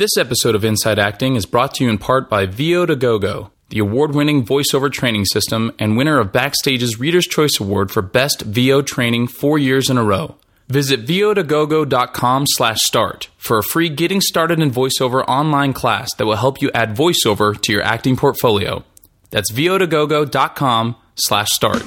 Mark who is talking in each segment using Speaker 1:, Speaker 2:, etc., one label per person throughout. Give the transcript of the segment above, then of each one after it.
Speaker 1: This episode of Inside Acting is brought to you in part by VO to GoGo, the award winning voiceover training system and winner of Backstage's Reader's Choice Award for Best VO Training four years in a row. Visit vo2gogo.com slash start for a free Getting Started in VoiceOver online class that will help you add voiceover to your acting portfolio. That's vo2gogo.com slash start.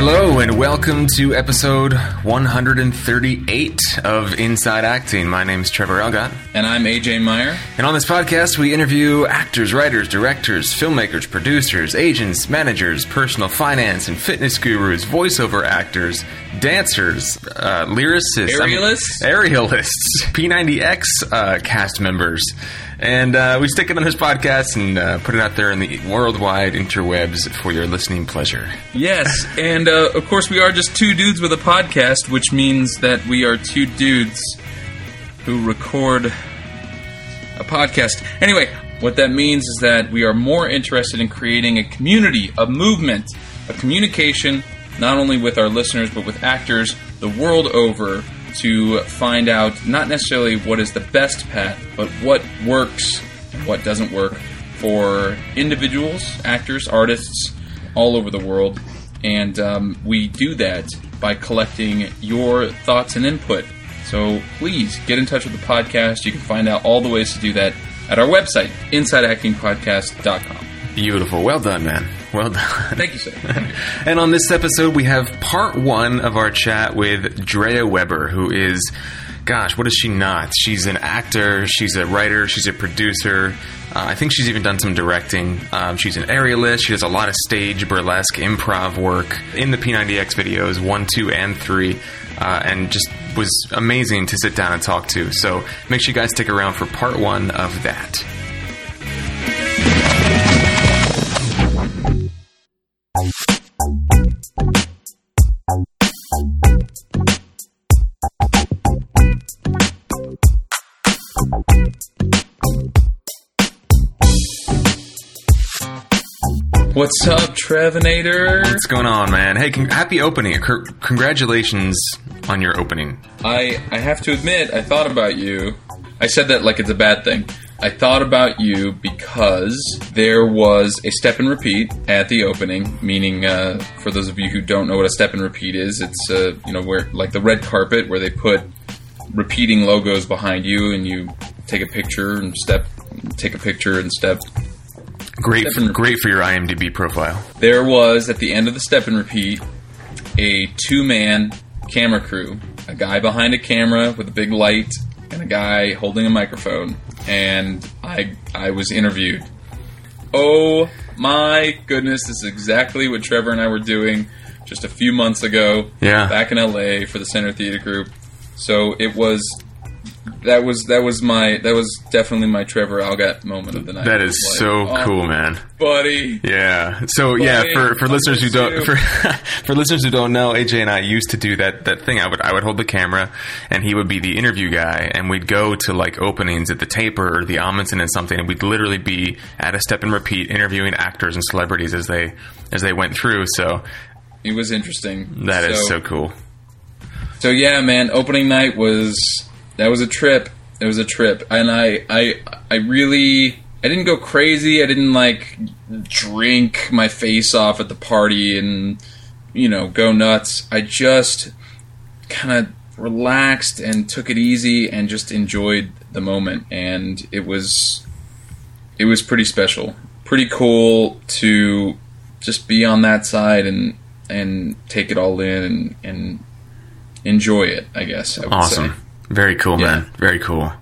Speaker 2: Hello and welcome to episode 138 of Inside Acting. My name is Trevor Algatt.
Speaker 1: And I'm AJ Meyer.
Speaker 2: And on this podcast, we interview actors, writers, directors, filmmakers, producers, agents, managers, personal finance and fitness gurus, voiceover actors, dancers, uh, lyricists,
Speaker 1: aerialists,
Speaker 2: I mean, aerialists, P90X uh, cast members. And uh, we stick it on this podcast and uh, put it out there in the worldwide interwebs for your listening pleasure.
Speaker 1: Yes, and uh, of course, we are just two dudes with a podcast, which means that we are two dudes who record a podcast. Anyway, what that means is that we are more interested in creating a community, a movement, a communication, not only with our listeners, but with actors the world over to find out not necessarily what is the best path, but what works and what doesn't work for individuals, actors, artists all over the world. And um, we do that by collecting your thoughts and input. So please get in touch with the podcast. You can find out all the ways to do that at our website, InsideActingPodcast.com.
Speaker 2: Beautiful. Well done, man. Well done.
Speaker 1: Thank you, sir.
Speaker 2: and on this episode, we have part one of our chat with Drea Weber, who is, gosh, what is she not? She's an actor, she's a writer, she's a producer. Uh, I think she's even done some directing. Um, she's an aerialist. She does a lot of stage, burlesque, improv work in the P90X videos, one, two, and three. Uh, and just was amazing to sit down and talk to. So make sure you guys stick around for part one of that.
Speaker 1: What's up, Trevinator?
Speaker 2: What's going on, man? Hey, con- happy opening! C- congratulations on your opening.
Speaker 1: I I have to admit, I thought about you. I said that like it's a bad thing. I thought about you because there was a step and repeat at the opening. Meaning, uh, for those of you who don't know what a step and repeat is, it's uh, you know where like the red carpet where they put repeating logos behind you, and you take a picture and step, take a picture and step.
Speaker 2: Great, for, great for your IMDb profile.
Speaker 1: There was at the end of the step and repeat a two-man camera crew, a guy behind a camera with a big light, and a guy holding a microphone. And I, I was interviewed. Oh my goodness! This is exactly what Trevor and I were doing just a few months ago.
Speaker 2: Yeah,
Speaker 1: back in LA for the Center Theater Group. So it was that was that was my that was definitely my Trevor Algatt moment of the night.
Speaker 2: That is
Speaker 1: like,
Speaker 2: so
Speaker 1: oh,
Speaker 2: cool, man.
Speaker 1: buddy.
Speaker 2: Yeah. So
Speaker 1: Buddy,
Speaker 2: yeah, for, for listeners who don't for for listeners who don't know, AJ and I used to do that that thing. I would I would hold the camera, and he would be the interview guy, and we'd go to like openings at the Taper or the Ahmanson and something, and we'd literally be at a step and repeat interviewing actors and celebrities as they as they went through. So
Speaker 1: It was interesting.
Speaker 2: that is so cool.
Speaker 1: So yeah, man, opening night was that was a trip. It was a trip, and I I I really I didn't go crazy. I didn't like drink my face off at the party and you know go nuts. I just kind of relaxed and took it easy and just enjoyed the moment, and it was it was pretty special, pretty cool to just be on that side and and take it all in and, and enjoy it. I guess I would
Speaker 2: Awesome.
Speaker 1: say.
Speaker 2: Very cool,
Speaker 1: Yeah.
Speaker 2: man. Very cool.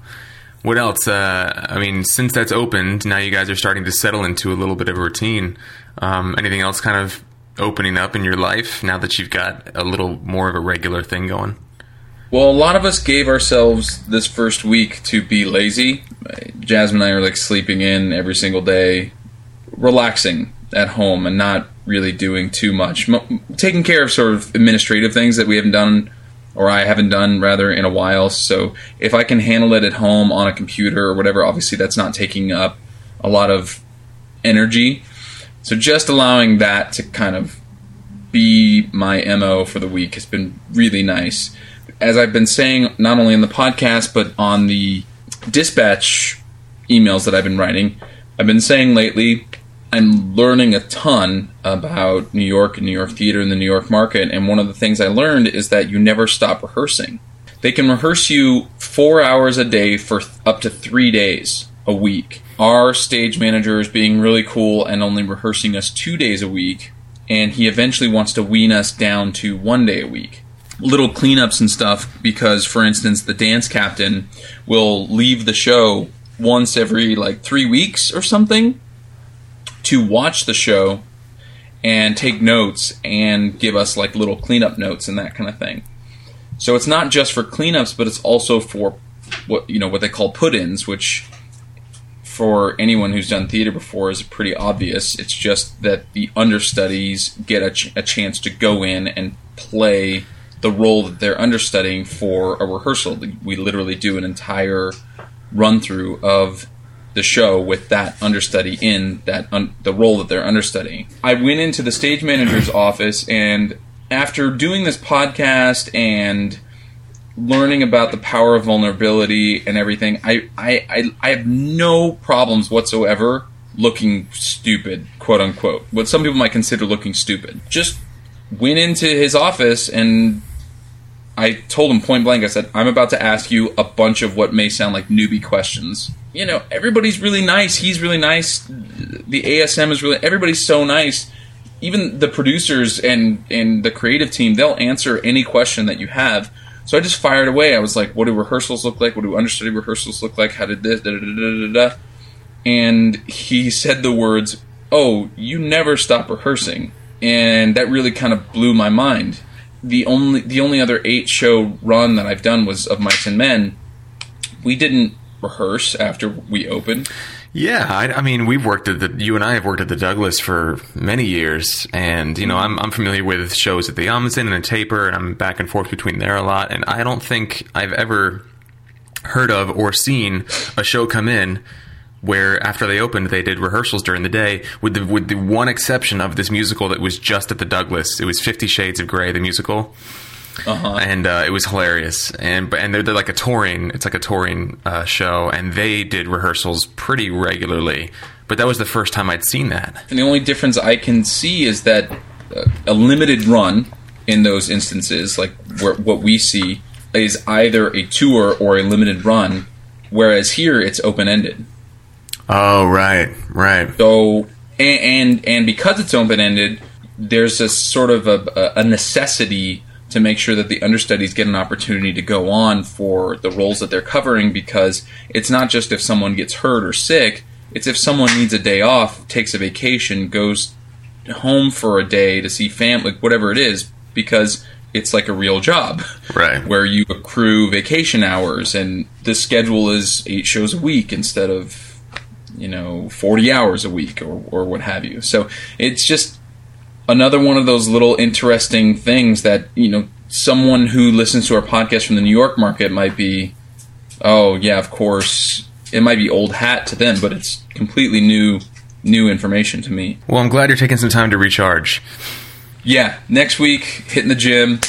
Speaker 2: What else? Uh, I mean, since that's opened, now you guys are starting to settle into a little bit of a routine. Um, anything else kind of opening up in your life now that you've got a little more of a regular thing going?
Speaker 1: Well, a lot of us gave ourselves this first week to be lazy. Jasmine and I are like sleeping in every single day, relaxing at home, and not really doing too much. Mo- taking care of sort of administrative things that we haven't done, or I haven't done rather, in a while. So if I can handle it at home on a computer or whatever, obviously that's not taking up a lot of energy. So just allowing that to kind of be my MO for the week has been really nice. As I've been saying, not only in the podcast, but on the dispatch emails that I've been writing, I've been saying lately, I'm learning a ton about New York and New York theater and the New York market. And one of the things I learned is that you never stop rehearsing. They can rehearse you four hours a day for th- up to three days a week. Our stage manager is being really cool and only rehearsing us two days a week. And he eventually wants to wean us down to one day a week little cleanups and stuff because for instance the dance captain will leave the show once every like three weeks or something to watch the show and take notes and give us like little cleanup notes and that kind of thing so it's not just for cleanups but it's also for what you know what they call put-ins which for anyone who's done theater before is pretty obvious it's just that the understudies get a, ch- a chance to go in and play the role that they're understudying for a rehearsal. We literally do an entire run through of the show with that understudy in that un- the role that they're understudying. I went into the stage manager's office and after doing this podcast and learning about the power of vulnerability and everything, I, I, I, I have no problems whatsoever looking stupid, quote unquote. What some people might consider looking stupid. Just went into his office and I told him point blank, I said, I'm about to ask you a bunch of what may sound like newbie questions. You know, everybody's really nice. He's really nice. The ASM is really, everybody's so nice. Even the producers and, and the creative team, they'll answer any question that you have. So I just fired away. I was like, what do rehearsals look like? What do understudy rehearsals look like? How did this? Da, da, da, da, da. And he said the words, oh, you never stop rehearsing. And that really kind of blew my mind the only the only other eight show run that I've done was of Mice and Men. We didn't rehearse after we opened.
Speaker 2: Yeah, I, I, mean, we've worked at the. You and I have worked at the Douglas for many years, and you know, I'm I'm familiar with shows at the Ahmanson and the Taper, and I'm back and forth between there a lot. And I don't think I've ever heard of or seen a show come in where after they opened, they did rehearsals during the day, with the with the one exception of this musical that was just at the Douglas. It was Fifty Shades of Grey, the musical. Uh-huh. And uh, it was hilarious, and and they're, they're like a touring. It's like a touring uh, show, and they did rehearsals pretty regularly. But that was the first time I'd seen that.
Speaker 1: And the only difference I can see is that uh, a limited run in those instances, like where, what we see, is either a tour or a limited run, whereas here it's open ended.
Speaker 2: Oh, right, right.
Speaker 1: So, and and, and because it's open ended, there's a sort of a, a necessity to make sure that the understudies get an opportunity to go on for the roles that they're covering because it's not just if someone gets hurt or sick, it's if someone needs a day off, takes a vacation, goes home for a day to see family, whatever it is, because it's like a real job.
Speaker 2: Right.
Speaker 1: Where you accrue vacation hours and the schedule is eight shows a week instead of you know 40 hours a week or, or what have you. So it's just another one of those little interesting things that you know someone who listens to our podcast from the new york market might be oh yeah of course it might be old hat to them but it's completely new new information to me.
Speaker 2: Well i'm glad you're taking some time to recharge.
Speaker 1: Yeah next week hitting the gym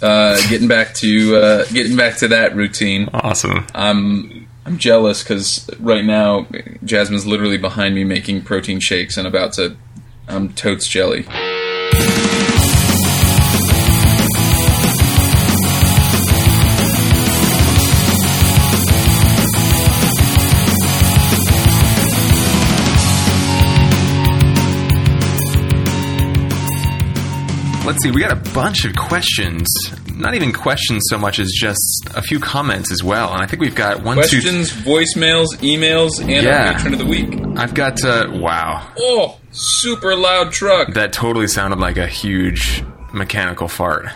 Speaker 1: uh, getting back to uh, getting back to that routine.
Speaker 2: Awesome.
Speaker 1: I'm I'm jealous because right now Jasmine's literally behind me making protein shakes and about to. I'm totes jelly.
Speaker 2: Let's see, we got a bunch of questions. Not even questions so much as just a few comments as well. And I think we've got one,
Speaker 1: questions,
Speaker 2: two,
Speaker 1: voicemails, emails, and
Speaker 2: Yeah.
Speaker 1: our patron of the week.
Speaker 2: I've got, uh, wow.
Speaker 1: Oh, super loud truck.
Speaker 2: That totally sounded like a huge mechanical fart.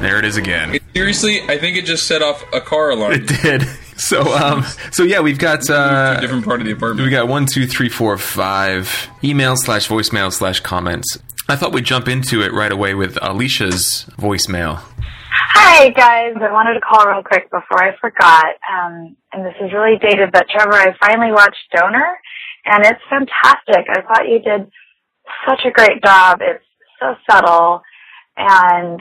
Speaker 2: There it is again.
Speaker 1: It- seriously, I think it just set off a car alarm.
Speaker 2: It did. So, um, so yeah, we've got uh,
Speaker 1: different part of the apartment.
Speaker 2: We got one, two, three, four, five emails slash voicemail slash comments. I thought we'd jump into it right away with Alicia's voicemail.
Speaker 3: Hi guys, I wanted to call real quick before I forgot. Um, and this is really dated, but Trevor, I finally watched Donor, and it's fantastic. I thought you did such a great job. It's so subtle and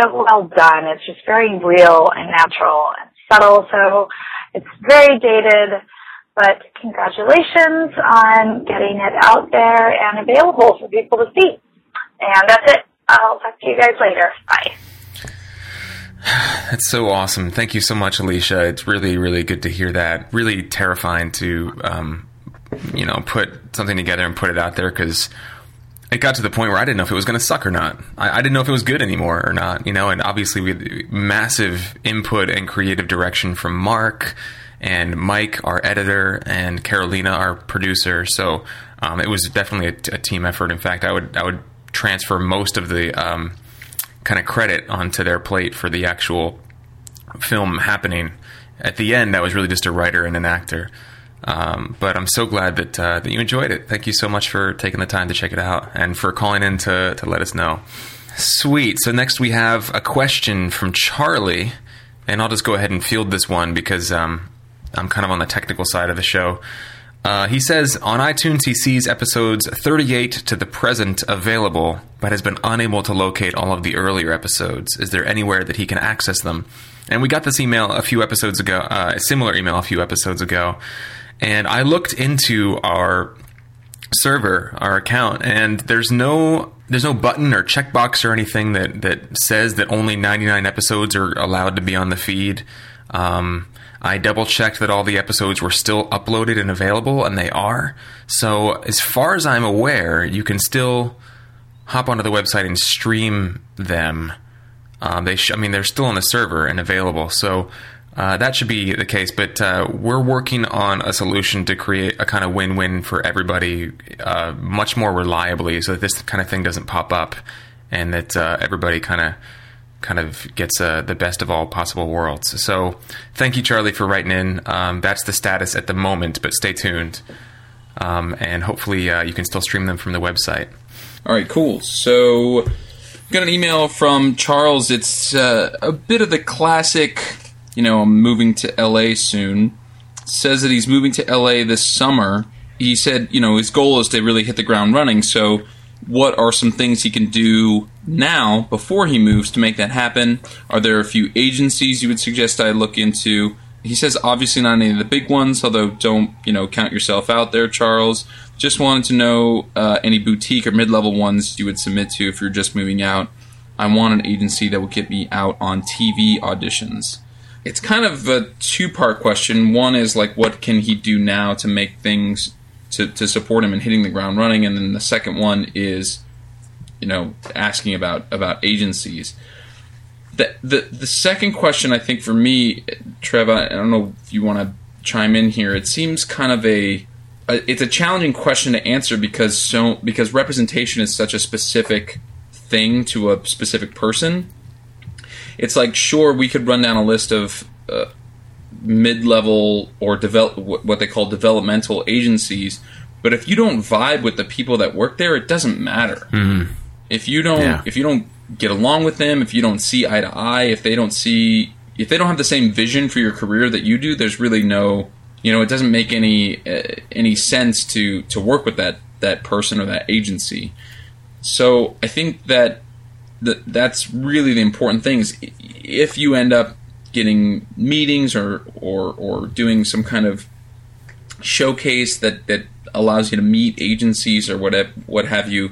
Speaker 3: so well done. It's just very real and natural and subtle. So it's very dated, but congratulations on getting it out there and available for people to see. And that's it. I'll talk to you guys later. Bye.
Speaker 2: That's so awesome. Thank you so much, Alicia. It's really, really good to hear that. Really terrifying to, um, you know, put something together and put it out there because it got to the point where I didn't know if it was going to suck or not. I, I, didn't know if it was good anymore or not, you know. And obviously, we had massive input and creative direction from Mark and Mike, our editor, and Carolina, our producer. So um, it was definitely a, a, team effort. In fact, I would I would transfer most of the um, kind of credit onto their plate for the actual film happening. At the end, I was really just a writer and an actor. Um, but I'm so glad that uh, that you enjoyed it. Thank you so much for taking the time to check it out and for calling in to to let us know. Sweet. So next we have a question from Charlie, and I'll just go ahead and field this one because um, I'm kind of on the technical side of the show. Uh, he says on iTunes he sees episodes 38 to the present available, but has been unable to locate all of the earlier episodes. Is there anywhere that he can access them? And we got this email a few episodes ago, uh, a similar email a few episodes ago, and I looked into our server, our account, and there's no there's no button or checkbox or anything that that says that only 99 episodes are allowed to be on the feed. Um, I double checked that all the episodes were still uploaded and available, and they are. So, as far as I'm aware, you can still hop onto the website and stream them. Um, they, sh- I mean, they're still on the server and available. So, uh, that should be the case, but uh, we're working on a solution to create a kind of win-win for everybody, uh, much more reliably, so that this kind of thing doesn't pop up, and that uh, everybody kind of kind of gets uh, the best of all possible worlds. So, thank you, Charlie, for writing in. Um, that's the status at the moment, but stay tuned, um, and hopefully uh, you can still stream them from the website.
Speaker 1: All right, cool. So, got an email from Charles. It's a bit of the classic you know, I'm moving to LA soon. Says that he's moving to LA this summer. He said, you know, his goal is to really hit the ground running. So, what are some things he can do now before he moves to make that happen? Are there a few agencies you would suggest I look into? He says, obviously not any of the big ones, although don't, you know, count yourself out there, Charles. Just wanted to know uh, any boutique or mid level ones you would submit to if you're just moving out. I want an agency that will get me out on TV auditions it's kind of a two part question. One is like, what can he do now to make things to, to support him in hitting the ground running, and then the second one is, you know, asking about about agencies. The the the second question, I think for me, Trev, I don't know if you want to chime in here. It seems kind of a, a it's a challenging question to answer because so because representation is such a specific thing to a specific person it's like sure we could run down a list of uh, mid-level or develop what they call developmental agencies, but if you don't vibe with the people that work there, it doesn't matter.
Speaker 2: Mm-hmm.
Speaker 1: If you don't, yeah. if you don't get along with them, if you don't see eye to eye, if they don't see, if they don't have the same vision for your career that you do, there's really no, you know, it doesn't make any uh, any sense to to work with that that person or that agency. So I think that that that's really the important thing is if you end up getting meetings or or or doing some kind of showcase that that allows you to meet agencies or whatever what have you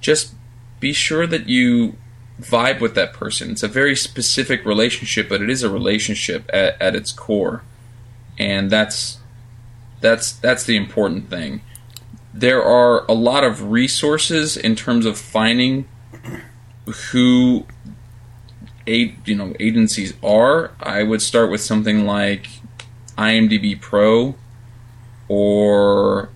Speaker 1: just be sure that you vibe with that person. It's a very specific relationship but it is a relationship at, at its core. And that's that's that's the important thing. There are a lot of resources in terms of finding who eight you know agencies are, I would start with something like IMDb Pro or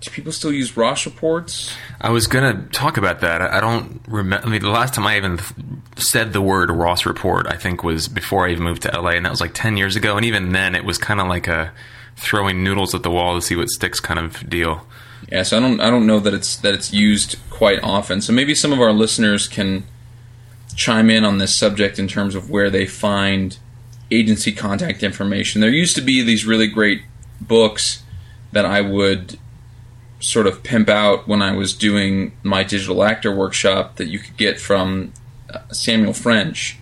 Speaker 1: do people still use Ross reports?
Speaker 2: I was gonna talk about that. I I don't remember. I mean, the last time I even th- said the word Ross report, I think was before I even moved to LA, and that was like ten years ago. And even then, it was kind of like a throwing noodles at the wall to see what sticks kind of deal.
Speaker 1: Yeah, so I don't I don't know that it's that it's used quite often. So maybe some of our listeners can chime in on this subject in terms of where they find agency contact information. There used to be these really great books that I would sort of pimp out when I was doing my digital actor workshop that you could get from uh, Samuel French.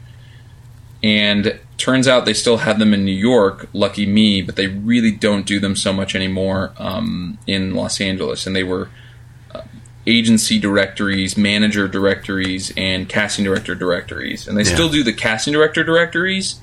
Speaker 1: And turns out they still have them in New York, lucky me, but they really don't do them so much anymore um, in Los Angeles. And they were agency directories, manager directories, and casting director directories. And they
Speaker 2: Yeah.
Speaker 1: still do the casting director directories,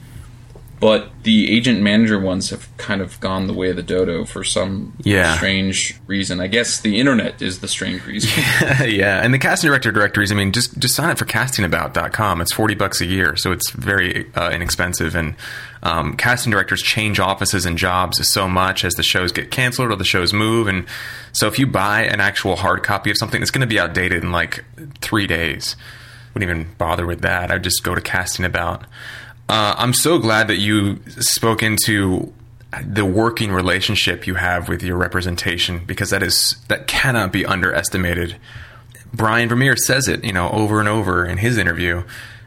Speaker 1: but the agent manager ones have kind of gone the way of the dodo for some
Speaker 2: Yeah.
Speaker 1: strange reason. I guess the internet is the strange reason.
Speaker 2: yeah, and the casting director directories. I mean, just just sign up for castingabout.com. It's forty bucks a year, so it's very uh, inexpensive. And um, casting directors change offices and jobs so much as the shows get canceled or the shows move. And so, if you buy an actual hard copy of something, it's going to be outdated in like three days. Wouldn't even bother with that. I'd just go to Casting About. Uh, I'm so glad that you spoke into the working relationship you have with your representation because that is that cannot be underestimated. Brian Vermeer says it, you know, over and over in his interview.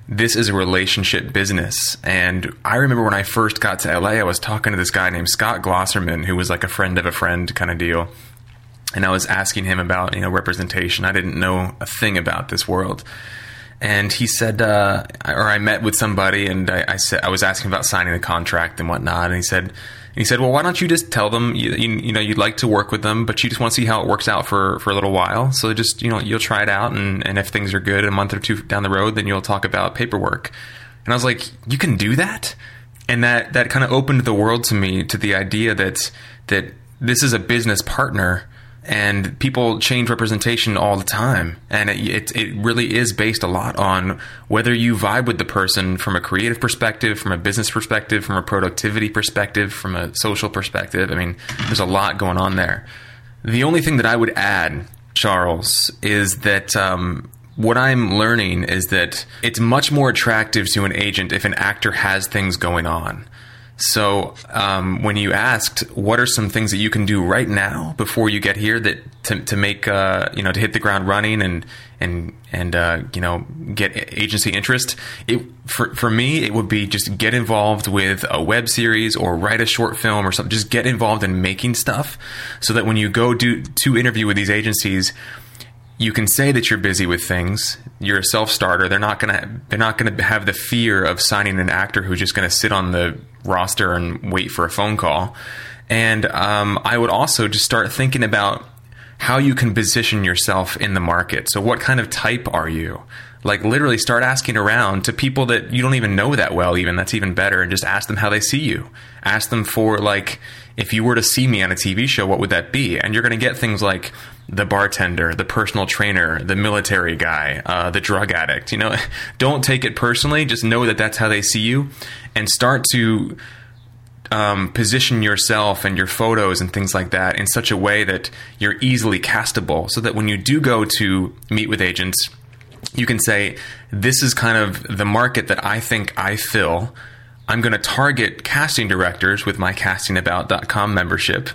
Speaker 2: This is a relationship business. And I remember when I first got to LA, I was talking to this guy named Scott Glosserman, who was like a friend of a friend kind of deal. And I was asking him about, you know, representation. I didn't know a thing about this world and he said, uh, or I met with somebody, and I, I said I was asking about signing the contract and whatnot, and he said, and he said, well, why don't you just tell them you, you, you know you'd like to work with them, but you just want to see how it works out for for a little while, so just you know you'll try it out, and and if things are good a month or two down the road, then you'll talk about paperwork, and I was like, you can do that, and that that kind of opened the world to me to the idea that that this is a business partner and people change representation all the time. And it, it, it really is based a lot on whether you vibe with the person from a creative perspective from a business perspective from a productivity perspective from a social perspective. I mean there's a lot going on there. The only thing that i would add charles is that um, what I'm learning is that it's much more attractive to an agent if an actor has things going on. So um, when you asked what are some things that you can do right now before you get here that to, to make uh, you know to hit the ground running and and and uh, you know get agency interest, it for for me it would be just get involved with a web series or write a short film or something. Just get involved in making stuff so that when you go do to interview with these agencies you can say that you're busy with things. You're a self-starter. They're not gonna they're not gonna have the fear of signing an actor who's just gonna sit on the roster and wait for a phone call. And um, I would also just start thinking about how you can position yourself in the market. So, what kind of type are you? Like, literally, start asking around to people that you don't even know that well. Even that's even better, and just ask them how they see you. Ask them for like, if you were to see me on a TV show, what would that be? And you're going to get things like the bartender, the personal trainer, the military guy, uh, the drug addict. You know, don't take it personally. Just know that that's how they see you, and start to um, position yourself and your photos and things like that in such a way that you're easily castable, so that when you do go to meet with agents, you can say, "This is kind of the market that I think I fill." I'm going to target casting directors with my castingabout.com membership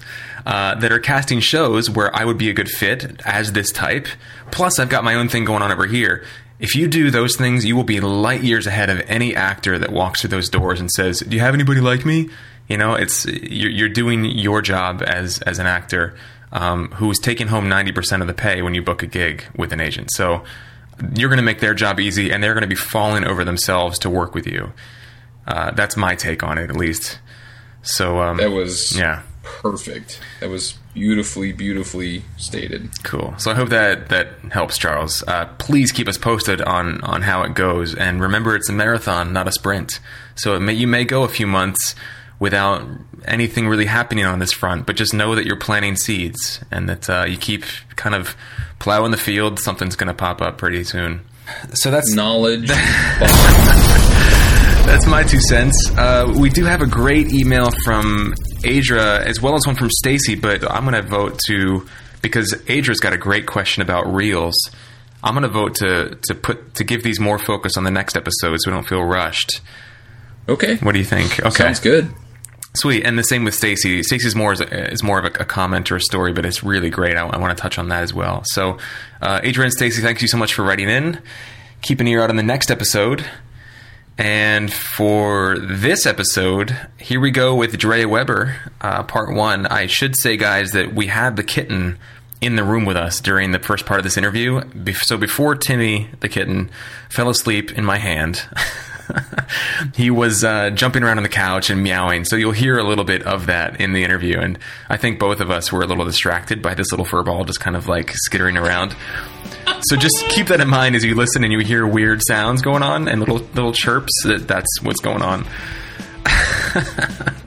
Speaker 2: uh, that are casting shows where I would be a good fit as this type. Plus, I've got my own thing going on over here. If you do those things, you will be light years ahead of any actor that walks through those doors and says, "Do you have anybody like me?" You know, it's you're, you're doing your job as as an actor um, who's taking home ninety percent of the pay when you book a gig with an agent. So you're going to make their job easy, and they're going to be falling over themselves to work with you. Uh, that's my take on it, at least. So um,
Speaker 1: That was
Speaker 2: yeah,
Speaker 1: perfect. That was beautifully, beautifully stated.
Speaker 2: cool. So I hope that that helps, Charles. Uh, please keep us posted on on how it goes, and remember, it's a marathon, not a sprint. So it may, you may go a few months without anything really happening on this front, but just know that you're planting seeds, and that uh, you keep kind of plowing the field. Something's going to pop up pretty soon. So that's
Speaker 1: Knowledge.
Speaker 2: That's my two cents. Uh, we do have a great email from Adra as well as one from Stacy, but I'm going to vote to because Adra's got a great question about reels. I'm going to vote to to put to give these more focus on the next episode, so we don't feel rushed.
Speaker 1: Okay.
Speaker 2: What do you think? Okay,
Speaker 1: Sounds good.
Speaker 2: sweet. And the same with Stacy. Stacy's more is, is more of a, a comment or a story, but it's really great. I, I want to touch on that as well. So, uh, Adrian and Stacy, thank you so much for writing in. Keep an ear out on the next episode. And for this episode, here we go with Drea Weber, uh, part one. I should say, guys, that we had the kitten in the room with us during the first part of this interview. So before Timmy, the kitten, fell asleep in my hand, he was uh, jumping around on the couch and meowing. So you'll hear a little bit of that in the interview. And I think both of us were a little distracted by this little furball just kind of like skittering around. So just keep that in mind as you listen and you hear weird sounds going on and little little chirps. That that's what's going on.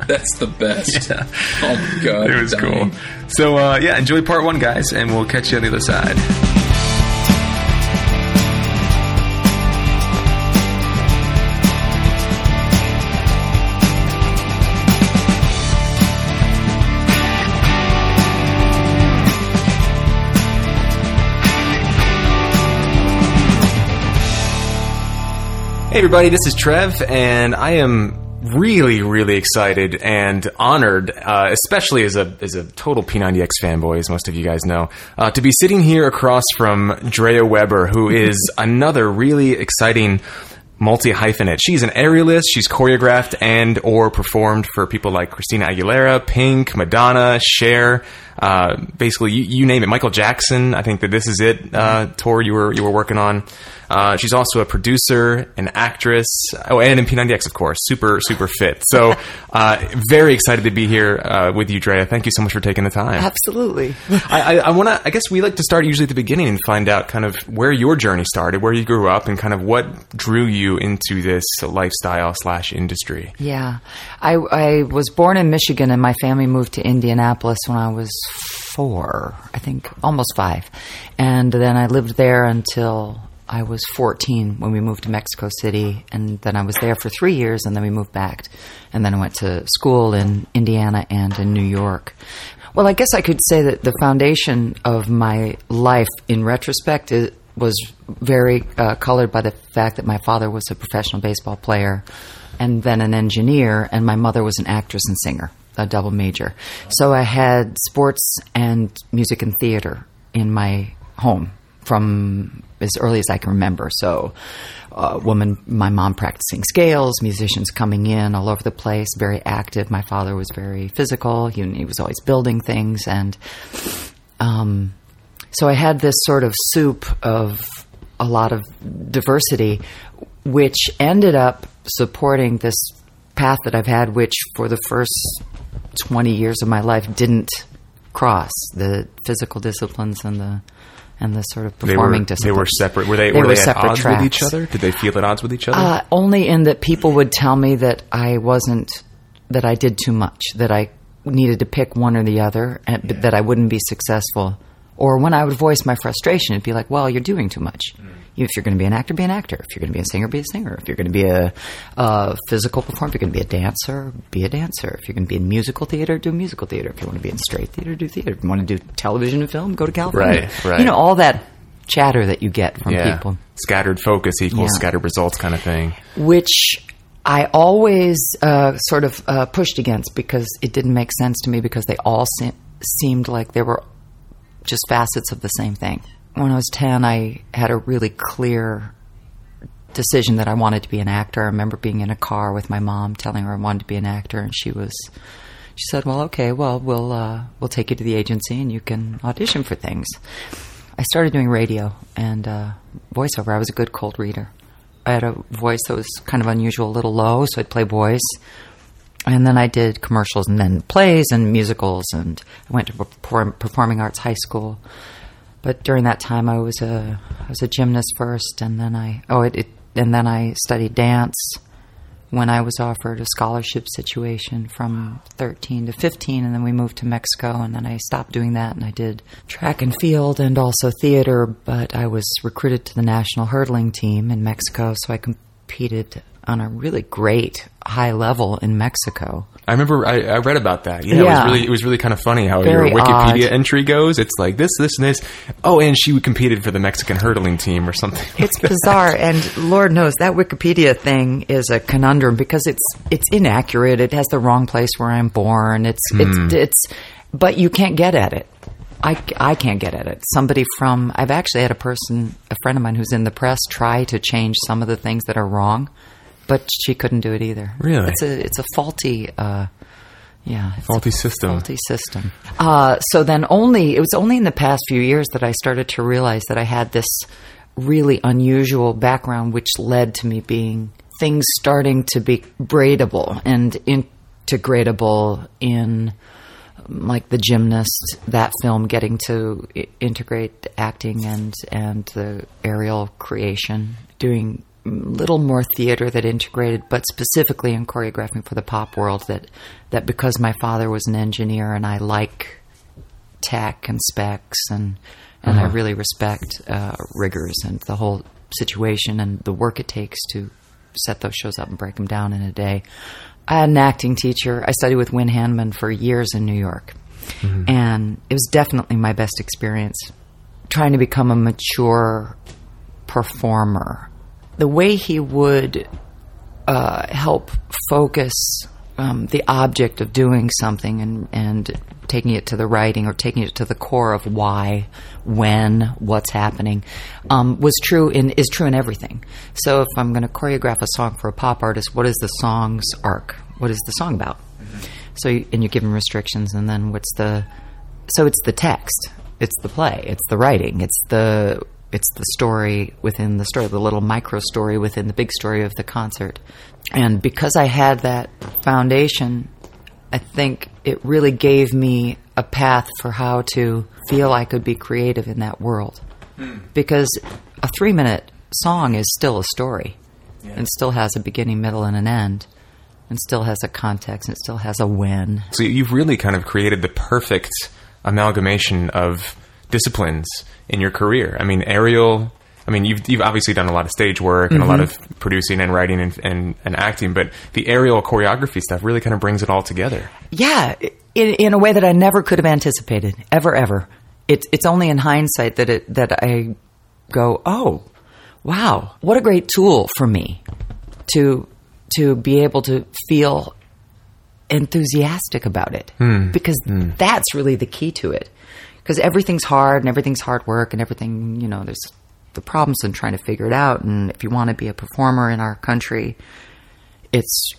Speaker 1: That's the best.
Speaker 2: Yeah.
Speaker 1: Oh my god.
Speaker 2: It was
Speaker 1: dying.
Speaker 2: cool. So uh, yeah, enjoy part one, guys, and we'll catch you on the other side.
Speaker 4: Hey everybody, this is Trev, and I am really, really excited and honored, uh, especially as a as a total P90X fanboy, as most of you guys know, uh, to be sitting here across from Drea Weber, who is another really exciting multi hyphenate. She's an aerialist. She's choreographed and or performed for people like Christina Aguilera, Pink, Madonna, Cher. Uh, basically, you, you name it. Michael Jackson. I think that this is it. Uh, tour you were you were working on. Uh, she's also a producer, an actress. Oh, and in P90X, of course. Super super fit. So, uh, very excited to be here uh, with you, Drea. Thank you so much for taking the time.
Speaker 5: Absolutely.
Speaker 4: I, I, I want to. I guess we like to start usually at the beginning and find out kind of where your journey started, where you grew up, and kind of what drew you into this lifestyle slash industry.
Speaker 5: Yeah. I, I was born in Michigan and my family moved to Indianapolis when I was four, I think almost five. And then I lived there until I was 14 when we moved to Mexico City. And then I was there for three years and then we moved back. And then I went to school in Indiana and in New York. Well, I guess I could say that the foundation of my life in retrospect is, was very uh, colored by the fact that my father was a professional baseball player and then an engineer, and my mother was an actress and singer, a double major. So I had sports and music and theater in my home from as early as I can remember. So, uh, woman, my mom practicing scales, musicians coming in all over the place, very active. My father was very physical. He, he was always building things, and um, so I had this sort of soup of a lot of diversity, which ended up supporting this path that I've had, which for the first 20 years of my life didn't cross the physical disciplines and the and the sort of
Speaker 4: They were
Speaker 5: performing
Speaker 4: they were separate. Were they,
Speaker 5: They
Speaker 4: were
Speaker 5: were
Speaker 4: they at
Speaker 5: separate
Speaker 4: odds with each other? Did they feel at odds with each other?
Speaker 5: Uh, only in that people would tell me that I wasn't, that I did too much, that I needed to pick one or the other, and, but that I wouldn't be successful. Or when I would voice my frustration, it'd be like, well, you're doing too much. You- If you're going to be an actor, be an actor. If you're going to be a singer, be a singer. If you're going to be a, a physical performer, if you're going to be a dancer, be a dancer. If you're going to be in musical theater, do musical theater. If you want to be in straight theater, do theater. If you want to do television and film, go to California.
Speaker 4: Right, right.
Speaker 5: You know, all that chatter that you get from
Speaker 4: yeah.
Speaker 5: people
Speaker 4: Scattered focus equals
Speaker 5: Yeah.
Speaker 4: scattered results kind of thing.
Speaker 5: which I always uh, sort of uh, pushed against because it didn't make sense to me because they all se- seemed like they were just facets of the same thing. When I was 10, I had a really clear decision that I wanted to be an actor. I remember being in a car with my mom telling her I wanted to be an actor and she was she said, "Well, okay, well, we'll uh, we'll take you to the agency and you can audition for things." I started doing radio and uh, voiceover. I was a good cold reader. I had a voice that was kind of unusual, a little low, so I'd play boys. And then I did commercials and then plays and musicals, and I went to perform, performing arts high school. But during that time, I was a I was a gymnast first, and then I oh it, it and then I studied dance when I was offered a scholarship situation from 13 to 15, and then we moved to Mexico, and then I stopped doing that, and I did track and field and also theater. But I was recruited to the national hurdling team in Mexico, so I competed on a really great high level in Mexico.
Speaker 4: I remember I, I read about that. Yeah, it was really it was really kind of funny how
Speaker 5: Very
Speaker 4: your Wikipedia
Speaker 5: odd.
Speaker 4: entry goes. It's like this, this, and this. Oh, and she competed for the Mexican hurdling team or something.
Speaker 5: It's bizarre, and Lord knows that Wikipedia thing is a conundrum because it's it's inaccurate. It has the wrong place where I'm born. It's it's hmm. it's, but you can't get at it. I, I can't get at it. Somebody from I've actually had a person, a friend of mine who's in the press, try to change some of the things that are wrong, but she couldn't do it either.
Speaker 4: Really?
Speaker 5: it's a it's a faulty. Uh, yeah,
Speaker 4: Faulty system.
Speaker 5: faulty system. Uh, so then only it was only in the past few years that I started to realize that I had this really unusual background, which led to me being things starting to be braidable and integratable in like the gymnast that film getting to integrate acting and and the aerial creation doing little more theater that integrated but specifically in choreographing for the pop world that that because my father was an engineer and I like tech and specs and and I really respect uh, rigors and the whole situation and the work it takes to set those shows up and break them down in a day. I had an acting teacher. I studied with Wynn Handman for years in New York, and it was definitely my best experience trying to become a mature performer. The way he would uh, help focus um, the object of doing something and, and taking it to the writing or taking it to the core of why, when, what's happening, um, was true in is true in everything. So if I'm going to choreograph a song for a pop artist, what is the song's arc? What is the song about? So you, and you give given restrictions, and then what's the so it's the text, it's the play, it's the writing, it's the it's the story within the story, the little micro story within the big story of the concert. And because I had that foundation, I think it really gave me a path for how to feel I could be creative in that world. Hmm. Because a three minute song is still a story and still has a beginning, middle, and an end, and still has a context, and it still has a when.
Speaker 4: So you've really kind of created the perfect amalgamation of disciplines in your career. I mean, aerial. I mean, you've you've obviously done a lot of stage work and a lot mm-hmm. of producing and writing and, and, and acting, but the aerial choreography stuff really kind of brings it all together.
Speaker 5: Yeah, in, in a way that I never could have anticipated, ever, ever. It's it's only in hindsight that it that I go, oh, wow, what a great tool for me to to be able to feel enthusiastic about it hmm. because hmm. that's really the key to it. Because everything's hard and everything's hard work and everything, you know, there's the problems in trying to figure it out. And if you want to be a performer in our country, it's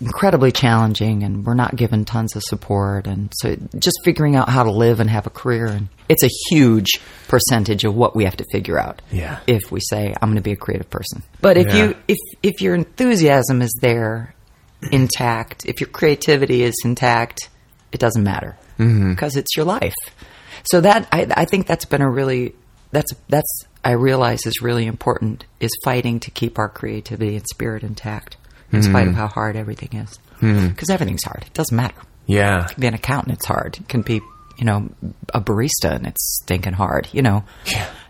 Speaker 5: incredibly challenging and we're not given tons of support and so just figuring out how to live and have a career and it's a huge percentage of what we have to figure out
Speaker 4: Yeah.
Speaker 5: if we say i'm going to be a creative person but if
Speaker 4: Yeah.
Speaker 5: you if if your enthusiasm is there intact if your creativity is intact it doesn't matter mm-hmm. because it's your life so that I, I think that's been a really that's that's I realize is really important is fighting to keep our creativity and spirit intact in spite of how hard everything is. Because everything's hard. It doesn't matter.
Speaker 4: Yeah.
Speaker 5: be an accountant it's hard. It can be you know a barista and it's stinking hard you know?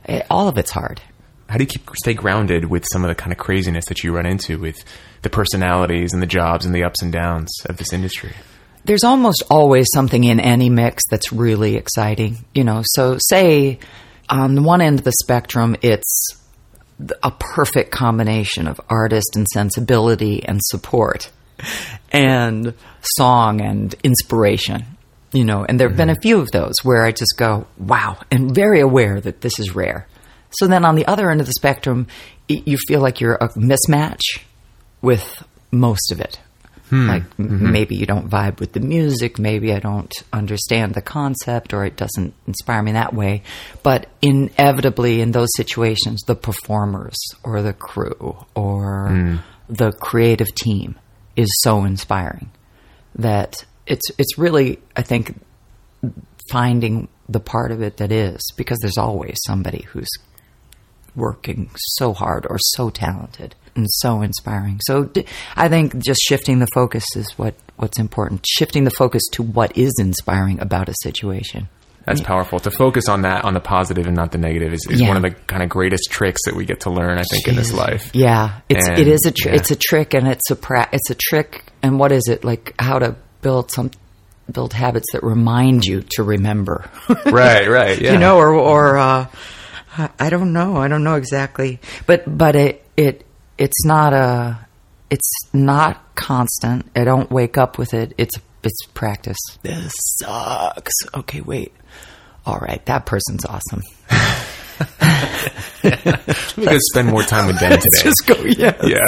Speaker 5: Eh, all of it's hard.
Speaker 4: How do you keep stay grounded with some of the kind of craziness that you run into with the personalities and the jobs and the ups and downs of this industry?
Speaker 5: There's almost always something in any mix that's really exciting. You know, so say on the one end of the spectrum, it's a perfect combination of artist and sensibility and support and song and inspiration. You know, and there have been a mm-hmm. few of those where I just go, wow, and very aware that this is rare. So then on the other end of the spectrum, you feel like you're a mismatch with most of it. Hmm. Like m- mm-hmm. maybe you don't vibe with the music, maybe I don't understand the concept, or it doesn't inspire me that way. But inevitably, in those situations, the performers or the crew or hmm. the creative team is so inspiring that it's it's really I think finding the part of it that is because there's always somebody who's working so hard or so talented and so inspiring. So I think just shifting the focus is what what's important. Shifting the focus to what is inspiring about a situation.
Speaker 2: That's powerful. To focus on that, on the positive and not the negative, is, is
Speaker 5: Yeah.
Speaker 2: one of the kind of greatest tricks that we get to learn. I think in this life.
Speaker 5: Yeah, it's
Speaker 2: And,
Speaker 5: it is a tr-
Speaker 2: yeah.
Speaker 5: it's a trick, and it's a pra- it's a trick. And what is it like? How to build some build habits that remind you to remember.
Speaker 2: Right, right, yeah.
Speaker 5: You know, or or uh, I- I don't know. I don't know exactly, but but it it it's not a it's not constant. I don't wake up with it. It's it's practice. This sucks. Okay, wait. All right, that person's awesome.
Speaker 2: Let me go spend more time with Ben today.
Speaker 5: Just go, yeah,
Speaker 2: yeah.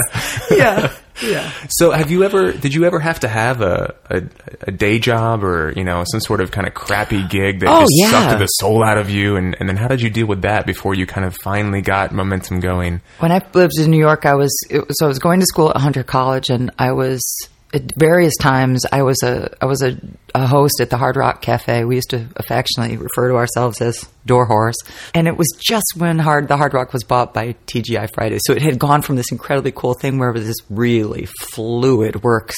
Speaker 5: yeah, yeah.
Speaker 2: So, have you ever? Did you ever have to have a, a a day job or you know some sort of kind of crappy gig that
Speaker 5: Oh,
Speaker 2: just
Speaker 5: yeah.
Speaker 2: sucked the soul out of you? And and then how did you deal with that before you kind of finally got momentum going?
Speaker 5: When I lived in New York, I was it was, so I was going to school at Hunter College, and I was at various times I was a I was a, a host at the Hard Rock Cafe. We used to affectionately refer to ourselves as door whores, and it was just when Hard the Hard Rock was bought by TGI Fridays, so it had gone from this incredibly cool thing where it was this really fluid work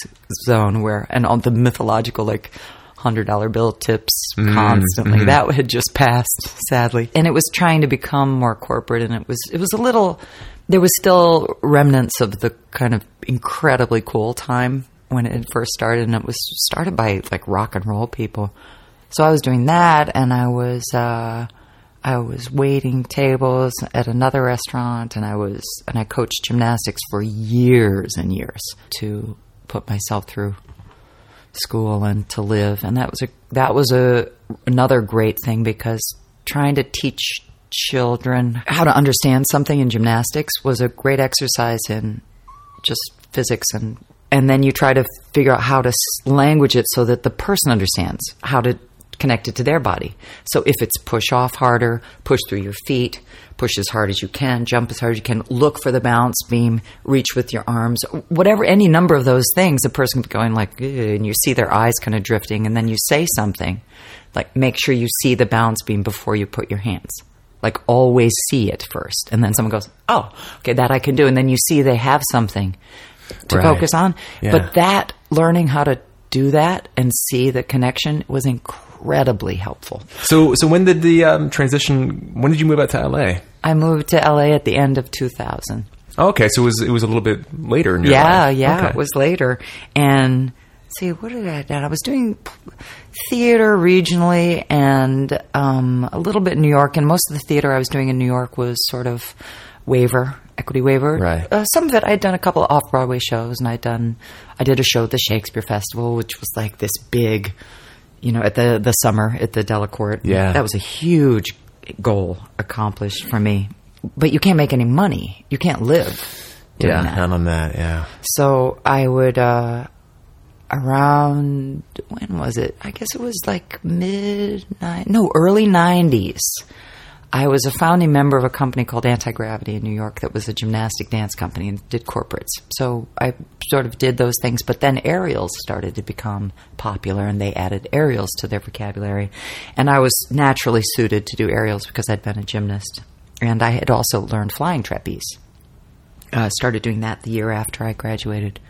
Speaker 5: zone where and all the mythological like hundred dollar bill tips mm, constantly. Mm-hmm. That had just passed, sadly, and it was trying to become more corporate. And it was it was a little. There was still remnants of the kind of incredibly cool time when it first started, and it was started by like rock and roll people. So I was doing that, and I was. Uh, I was waiting tables at another restaurant, and I was and I coached gymnastics for years and years to put myself through school and to live and that was a that was a another great thing because trying to teach children how to understand something in gymnastics was a great exercise in just physics and and then you try to figure out how to language it so that the person understands how to connect it to their body. So if it's push off harder, push through your feet, push as hard as you can, jump as hard as you can, look for the bounce beam, reach with your arms, whatever, any number of those things, the person going like, and you see their eyes kind of drifting, and then you say something like, make sure you see the bounce beam before you put your hands. Like always see it first. And then someone goes, oh, okay, that I can do. And then you see they have something to
Speaker 2: Right.
Speaker 5: focus on.
Speaker 2: Yeah.
Speaker 5: But that learning how to do that and see the connection was incredibly helpful.
Speaker 2: So, so when did the um, transition? When did you move out to LA?
Speaker 5: I moved to LA at the end of 2000.
Speaker 2: Oh, okay, so it was it was a little bit later
Speaker 5: Yeah,
Speaker 2: life.
Speaker 5: yeah,
Speaker 2: Okay.
Speaker 5: it was later. And see, what did I do? I was doing theater regionally and um, a little bit in New York. And most of the theater I was doing in New York was sort of waiver, equity waiver.
Speaker 2: Right.
Speaker 5: Uh, some of it I'd done a couple of off Broadway shows, and I'd done I did a show at the Shakespeare Festival, which was like this big, you know, at the the summer at the Delacorte.
Speaker 2: Yeah.
Speaker 5: that was a huge goal accomplished for me. But you can't make any money. You can't live.
Speaker 2: yeah,
Speaker 5: that.
Speaker 2: none on that. Yeah,
Speaker 5: So I would uh around when was it? I guess it was like mid nine no, early nineties. I was a founding member of a company called Anti Gravity in New York that was a gymnastic dance company and did corporates. So I sort of did those things, but then aerials started to become popular and they added aerials to their vocabulary. And I was naturally suited to do aerials because I'd been a gymnast. And I had also learned flying trapeze uh, started doing that the year after I graduated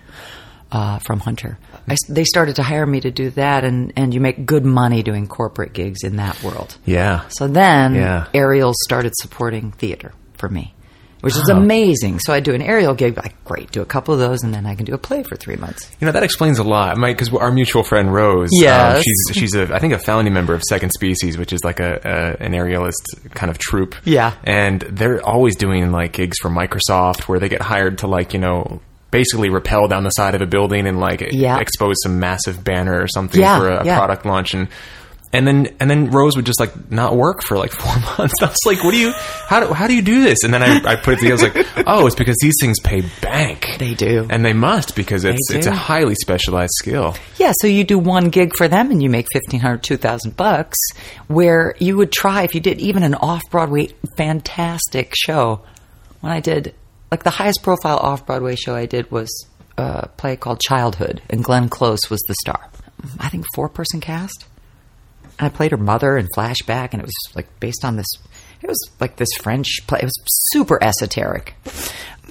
Speaker 5: uh, from Hunter. I they started to hire me to do that, and, and you make good money doing corporate gigs in that world.
Speaker 2: yeah.
Speaker 5: So then
Speaker 2: Yeah.
Speaker 5: Aerial started supporting theater for me, which is amazing. So I do an aerial gig, like great, do a couple of those, and then I can do a play for three months.
Speaker 2: You know that explains a lot, because our mutual friend Rose, um, she's she's a I think a founding member of Second Species, which is like a, a an aerialist kind of troupe.
Speaker 5: Yeah.
Speaker 2: and they're always doing like gigs for Microsoft where they get hired to like you know basically rappel down the side of a building and like
Speaker 5: Yeah.
Speaker 2: expose some massive banner or something
Speaker 5: Yeah,
Speaker 2: for a
Speaker 5: yeah.
Speaker 2: product launch and. And then, and then Rose would just like not work for like four months. I was like, "What do you? How do how do you do this?" And then I, I put it together. I was like, "Oh, it's because these things pay bank.
Speaker 5: They do.
Speaker 2: and they must because it's it's a highly specialized skill."
Speaker 5: Yeah, so you do one gig for them and you make fifteen hundred, two thousand bucks. Where you would try if you did even an off Broadway fantastic show. When I did like the highest profile off Broadway show I did was a play called Childhood, and Glenn Close was the star. I think four person cast. And I played her mother in flashback, and it was like based on this. It was like this French play. It was super esoteric.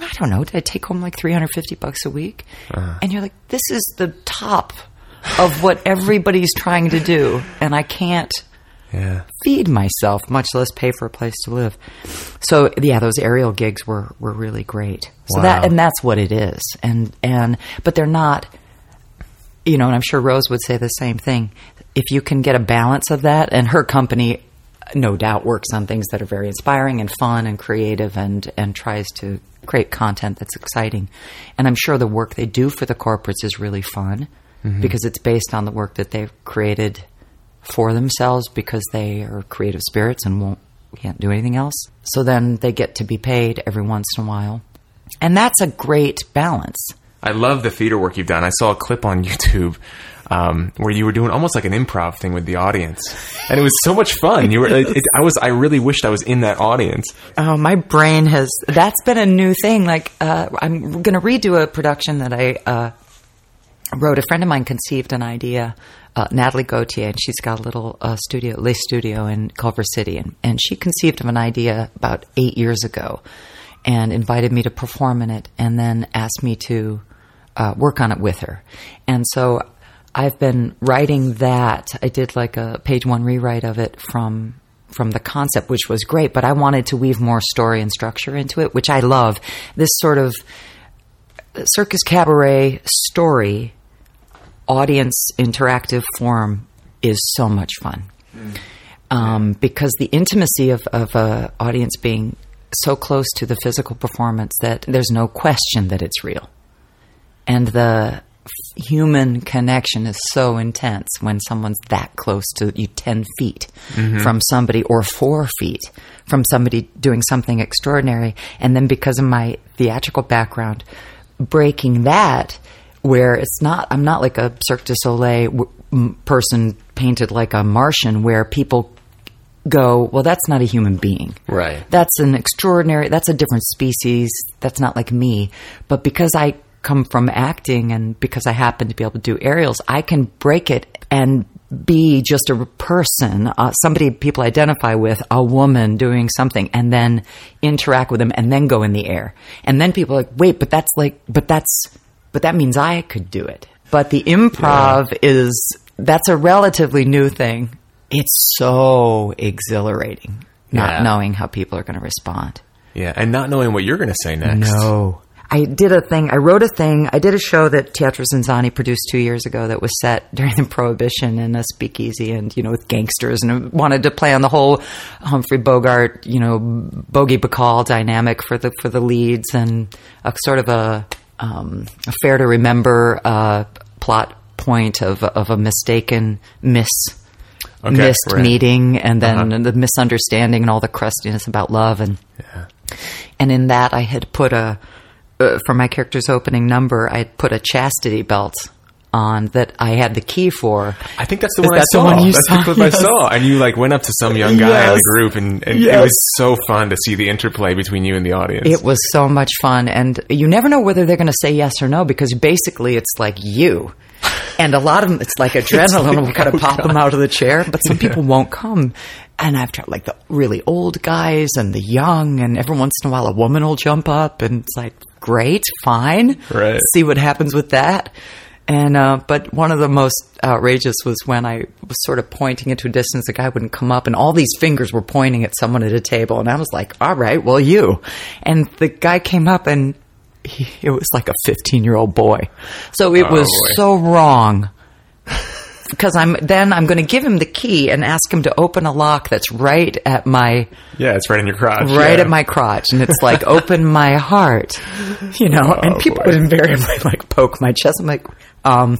Speaker 5: I don't know. Did I take home like three hundred fifty bucks a week? Uh-huh. And you're like, this is the top of what everybody's trying to do, and I can't.
Speaker 4: Yeah.
Speaker 5: feed myself, much less pay for a place to live. So yeah, those aerial gigs were were really great. So
Speaker 4: Wow.
Speaker 5: that and that's what it is. And and but they're not you know, and I'm sure Rose would say the same thing. If you can get a balance of that and her company no doubt works on things that are very inspiring and fun and creative and and tries to create content that's exciting. And I'm sure the work they do for the corporates is really fun mm-hmm. because it's based on the work that they've created for themselves because they are creative spirits and won't can't do anything else. So then they get to be paid every once in a while. And that's a great balance.
Speaker 4: I love the theater work you've done. I saw a clip on YouTube um, where you were doing almost like an improv thing with the audience, and it was so much fun. You were, it, it- I was, I really wished I was in that audience.
Speaker 5: Oh, my brain has. That's been a new thing. Like, uh, I'm going to redo a production that I uh, wrote. A friend of mine conceived an idea, uh, Natalie Gauthier, and she's got a little uh, studio, Le Studio in Culver City, and, and she conceived of an idea about eight years ago, and invited me to perform in it, and then asked me to uh, work on it with her, and so. I've been writing that. I did like a page one rewrite of it from from the concept, which was great, but I wanted to weave more story and structure into it, which I love. This sort of circus cabaret story, audience interactive form is so much fun. Um, because the intimacy of, of a audience being so close to the physical performance that there's no question that it's real. And the human connection is so intense when someone's that close to you 10 feet from somebody or four feet from somebody doing something extraordinary. And then because of my theatrical background, breaking that where it's not, I'm not like a Cirque du Soleil w- person painted like a Martian where people go, well, that's not a human being.
Speaker 4: Right.
Speaker 5: That's an extraordinary, that's a different species. That's not like me. But because I come from acting and because I happen to be able to do aerials, I can break it and be just a person, uh, somebody people identify with, a woman doing something, and then interact with them and then go in the air. And then people are like, wait, but that's like, but that's, but that means I could do it. But the improv is, that's a relatively new thing. It's so exhilarating not
Speaker 4: Yeah.
Speaker 5: knowing how people are going to respond.
Speaker 4: Yeah, and not knowing what you're going to say next.
Speaker 5: No. I did a thing. I wrote a thing. I did a show that Teatro ZinZanni produced two years ago that was set during the Prohibition in a speakeasy and, you know, with gangsters and wanted to play on the whole Humphrey Bogart, you know, Bogey Bacall dynamic for the, for the leads and a sort of a, um, a fair to remember, uh, plot point of, of a mistaken miss
Speaker 4: Okay,
Speaker 5: missed
Speaker 4: right.
Speaker 5: meeting and then
Speaker 4: Uh-huh.
Speaker 5: the misunderstanding and all the crustiness about love and and in that I had put a uh, for my character's opening number I had put a chastity belt on that I had the key for.
Speaker 4: I think that's the one I
Speaker 5: that the
Speaker 4: saw.
Speaker 5: one you
Speaker 4: that's
Speaker 5: saw?
Speaker 4: the clip
Speaker 5: Yes.
Speaker 4: I saw. And you like went up to some young guy in the group, and, and it was so fun to see the interplay between you and the audience.
Speaker 5: It was so much fun and you never know whether they're going to say yes or no because basically it's like you. And a lot of them, it's like adrenaline will kind of pop them out of the chair, but some people won't come. And I've tried like the really old guys and the young, and every once in a while a woman will jump up, and it's like, great, fine.
Speaker 4: Right.
Speaker 5: See what happens with that. And, uh, but one of the most outrageous was when I was sort of pointing into a distance, the guy wouldn't come up, and all these fingers were pointing at someone at a table, and I was like, all right, well, you. And the guy came up, and he, it was like a 15 year old boy. So it was
Speaker 4: boy.
Speaker 5: so wrong because I'm then I'm going to give him the key and ask him to open a lock that's right at my
Speaker 4: yeah, it's right in your crotch.
Speaker 5: right
Speaker 4: yeah.
Speaker 5: at my crotch, and it's like open my heart, you know. and people
Speaker 4: boy.
Speaker 5: would invariably like poke my chest. I'm like, um.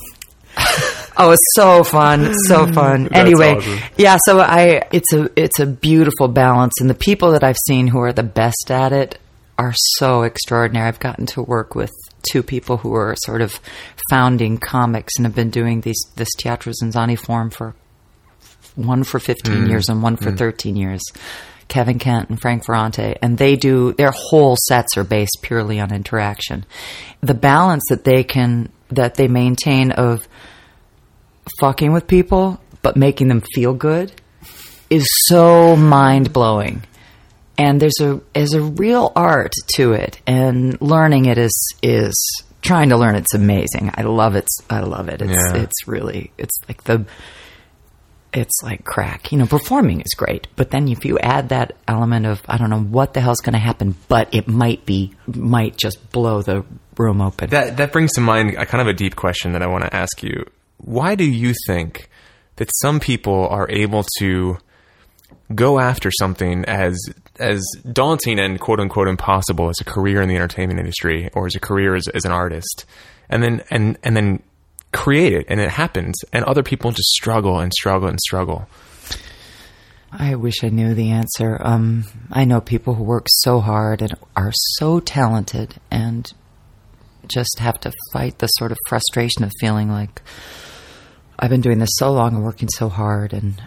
Speaker 5: Oh, it's so fun, so fun. anyway,
Speaker 4: awesome.
Speaker 5: yeah. So I, it's a, it's a beautiful balance, and the people that I've seen who are the best at it are so extraordinary. I've gotten to work with two people who are sort of founding comics and have been doing these this Teatro ZinZanni form for one for 15 years and one for 13 years. Kevin Kent and Frank Ferrante, and they do their whole sets are based purely on interaction. The balance that they can that they maintain of fucking with people but making them feel good is so mind blowing. And there's a there's a real art to it, and learning it is is trying to learn it's amazing. I love it. I love it. It's
Speaker 4: Yeah.
Speaker 5: it's really it's like the it's like crack. You know, performing is great, but then if you add that element of I don't know what the hell's going to happen, but it might be might just blow the room open.
Speaker 4: That that brings to mind a kind of a deep question that I want to ask you. Why do you think that some people are able to go after something as as daunting and quote unquote impossible as a career in the entertainment industry or as a career as, as an artist, and then and and then create it and it happens, and other people just struggle and struggle and struggle.
Speaker 5: I wish I knew the answer. Um, I know people who work so hard and are so talented and just have to fight the sort of frustration of feeling like I've been doing this so long and working so hard and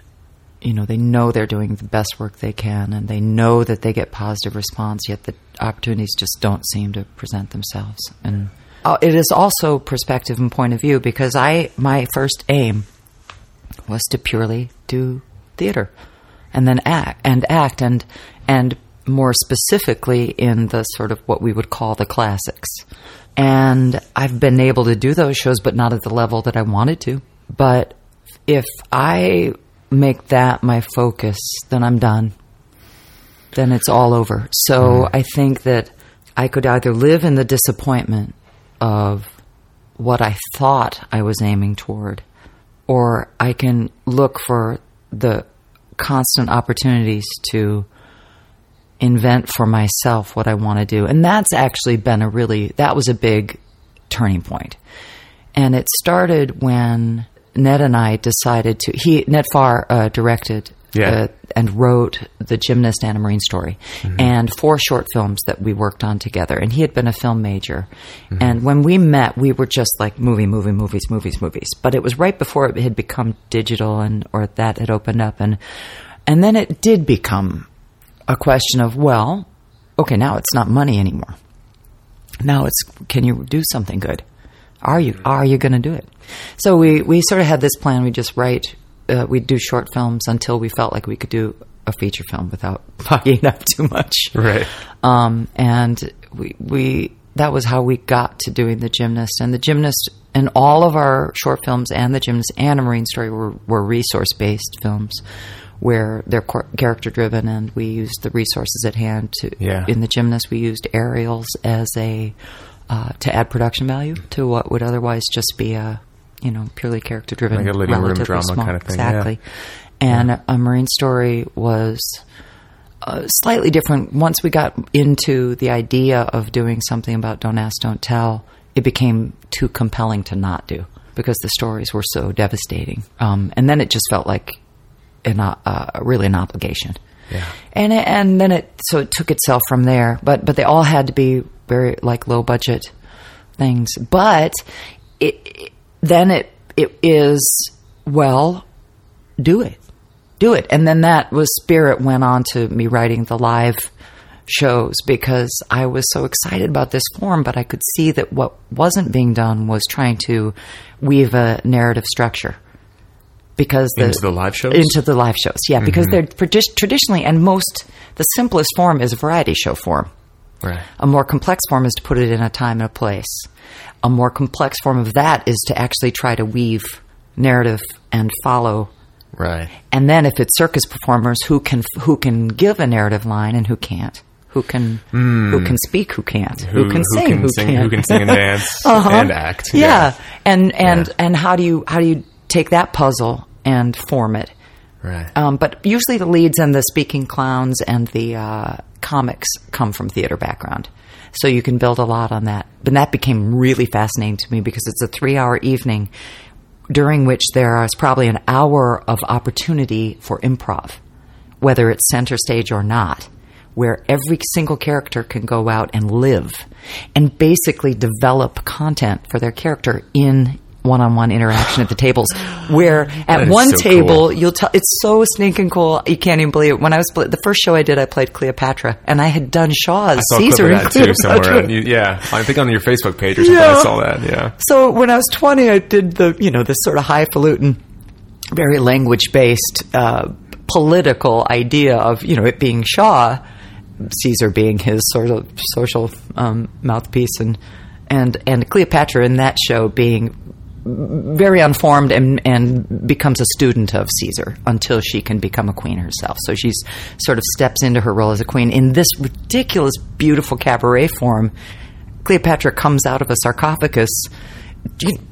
Speaker 5: you know they know they're doing the best work they can and they know that they get positive response yet the opportunities just don't seem to present themselves. And uh, it is also perspective and point of view because I my first aim was to purely do theater and then act and act and and more specifically in the sort of what we would call the classics and I've been able to do those shows but not at the level that I wanted to but if I make that my focus, then I'm done. Then it's all over. So I think that I could either live in the disappointment of what I thought I was aiming toward, or I can look for the constant opportunities to invent for myself what I want to do. And that's actually been a really, that was a big turning point. And it started when Ned and I decided to. He Ned Farr uh, directed
Speaker 4: Yeah.
Speaker 5: uh, and wrote the Gymnast and A Marine story, and four short films that we worked on together. And he had been a film major, and when we met, we were just like movie, movie, movies, movies, movies. But it was right before it had become digital, and or that had opened up, and and then it did become a question of well, okay, now it's not money anymore. Now it's can you do something good? Are you are you going to do it? So we we sort of had this plan. We just write. Uh, we'd do short films until we felt like we could do a feature film without fucking up too much.
Speaker 4: Right.
Speaker 5: Um, and we we that was how we got to doing the gymnast and the gymnast and all of our short films and the gymnast and a marine story were, were resource based films where they're character driven and we used the resources at hand to
Speaker 4: Yeah.
Speaker 5: in the gymnast we used aerials as a uh, to add production value to what would otherwise just be a you know purely character driven
Speaker 4: Like a living room drama
Speaker 5: small
Speaker 4: kind of thing,
Speaker 5: exactly and a marine story was uh, slightly different. Once we got into the idea of doing something about Don't Ask, Don't Tell, it became too compelling to not do because the stories were so devastating. Um, and then it just felt like an, uh, uh, really an obligation.
Speaker 4: Yeah.
Speaker 5: And it, and then it so it took itself from there. But but they all had to be very like low budget things. But it, it then it it is well do it do it and then that was spirit went on to me writing the live shows because i was so excited about this form but i could see that what wasn't being done was trying to weave a narrative structure because the,
Speaker 4: Into the live shows?
Speaker 5: into the live shows yeah because they're tradi- traditionally and most the simplest form is a variety show form
Speaker 4: Right.
Speaker 5: a more complex form is to put it in a time and a place. A more complex form of that is to actually try to weave narrative and follow.
Speaker 4: Right.
Speaker 5: And then if it's circus performers, who can who can give a narrative line and who can't? Who can who can speak? Who can't? Who, can sing? Who,
Speaker 4: sing,
Speaker 5: can't?
Speaker 4: Who can sing and dance
Speaker 5: Uh-huh.
Speaker 4: and act?
Speaker 5: Yeah. And and
Speaker 4: Yeah.
Speaker 5: and how do you how do you take that puzzle and form it?
Speaker 4: Right.
Speaker 5: Um, but usually the leads and the speaking clowns and the uh, comics come from theater background. So you can build a lot on that. But that became really fascinating to me because it's a three hour evening during which there is probably an hour of opportunity for improv, whether it's center stage or not, where every single character can go out and live and basically develop content for their character in one-on-one interaction at the tables where at one
Speaker 4: so
Speaker 5: table
Speaker 4: cool.
Speaker 5: you'll tell it's so sneaking cool you can't even believe it when i was the first show i did i played cleopatra and i had done shaw's
Speaker 4: I saw a
Speaker 5: caesar and
Speaker 4: of that too somewhere.
Speaker 5: Cleopatra.
Speaker 4: You- yeah, I think on your Facebook page or something.
Speaker 5: Yeah.
Speaker 4: I saw that. Yeah.
Speaker 5: So when I was 20, I did the, you know, this sort of highfalutin, very language based, uh, political idea of, you know, it being Shaw, Caesar being his sort of social um, mouthpiece, and, and, and Cleopatra in that show being very unformed and and becomes a student of Caesar until she can become a queen herself. So she sort of steps into her role as a queen in this ridiculous, beautiful cabaret form. Cleopatra comes out of a sarcophagus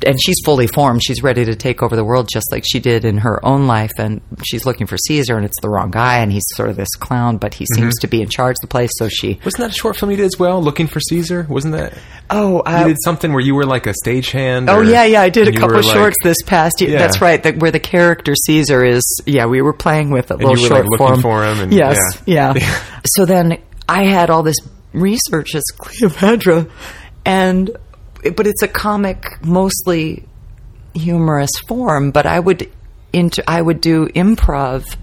Speaker 5: and she's fully formed. She's ready to take over the world just like she did in her own life. And she's looking for Caesar, and it's the wrong guy, and he's sort of this clown, but he seems to be in charge of the place. So she.
Speaker 4: Wasn't that a short film you did as well? Looking for Caesar? Wasn't that?
Speaker 5: Oh,
Speaker 4: You
Speaker 5: uh,
Speaker 4: did something where you were like a stagehand.
Speaker 5: Oh yeah, yeah, I did a couple of
Speaker 4: like-
Speaker 5: shorts this past year.
Speaker 4: Yeah.
Speaker 5: That's right, that, where the character Caesar is. Yeah, we were playing with a little
Speaker 4: you were,
Speaker 5: short
Speaker 4: like, looking
Speaker 5: form
Speaker 4: for him and-
Speaker 5: yes,
Speaker 4: yeah.
Speaker 5: yeah. so then I had all this research as Cleopatra, and but it's a comic, mostly humorous form. But I would into I would do improv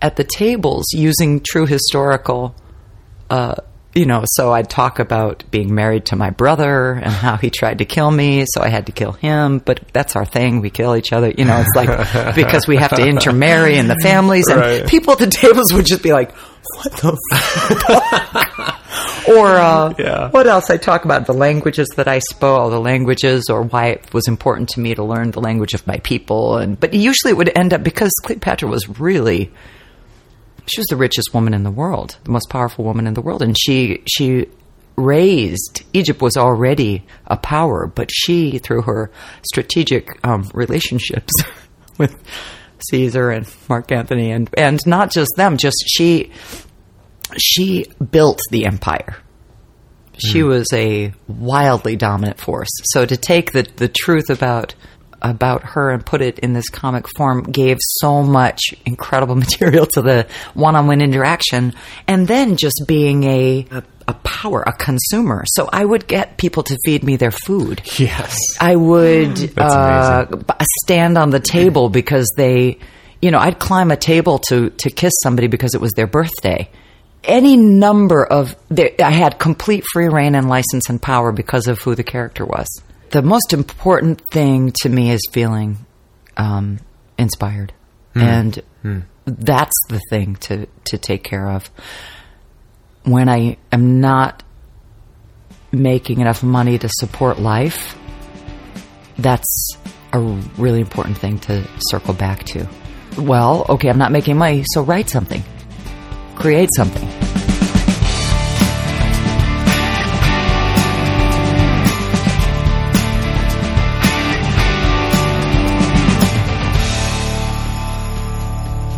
Speaker 5: at the tables using true historical uh, you know, so I'd talk about being married to my brother and how he tried to kill me, so I had to kill him. But that's our thing; we kill each other. You know, it's like because we have to intermarry in the families, and
Speaker 4: Right.
Speaker 5: people at the tables would just be like, "What the?" fuck?" or uh,
Speaker 4: Yeah.
Speaker 5: what else? I talk about the languages that I spoke, all the languages, or why it was important to me to learn the language of my people. And but usually it would end up because Cleopatra was really she was the richest woman in the world, the most powerful woman in the world, and she she raised Egypt was already a power, but she through her strategic um, relationships with Caesar and Mark Antony and and not just them, just she she built the empire. She was a wildly dominant force. So to take the the truth about about her and put it in this comic form gave so much incredible material to the one-on-one interaction and then just being a a, a power a consumer so i would get people to feed me their food
Speaker 4: Yes.
Speaker 5: I would uh, stand on the table because they, you know, I'd climb a table to to kiss somebody because it was their birthday. Any number of, I had complete free reign and license and power because of who the character was. The most important thing to me is feeling um, inspired, and that's the thing to to take care of. When I am not making enough money to support life, that's a really important thing to circle back to. Well, okay, I'm not making money, so write something, create something.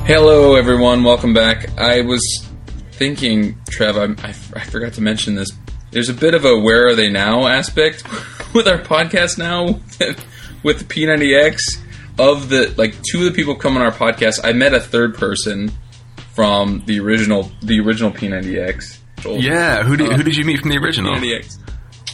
Speaker 1: Hello, everyone. Welcome back. I was thinking, Trev, I, I, I forgot to mention this. There's a bit of a where are they now aspect with our podcast now with the P90X. Of the like two of the people come on our podcast, I met a third person from the original the original P90X.
Speaker 2: Yeah, who did, who did you meet from the original?
Speaker 1: P90X.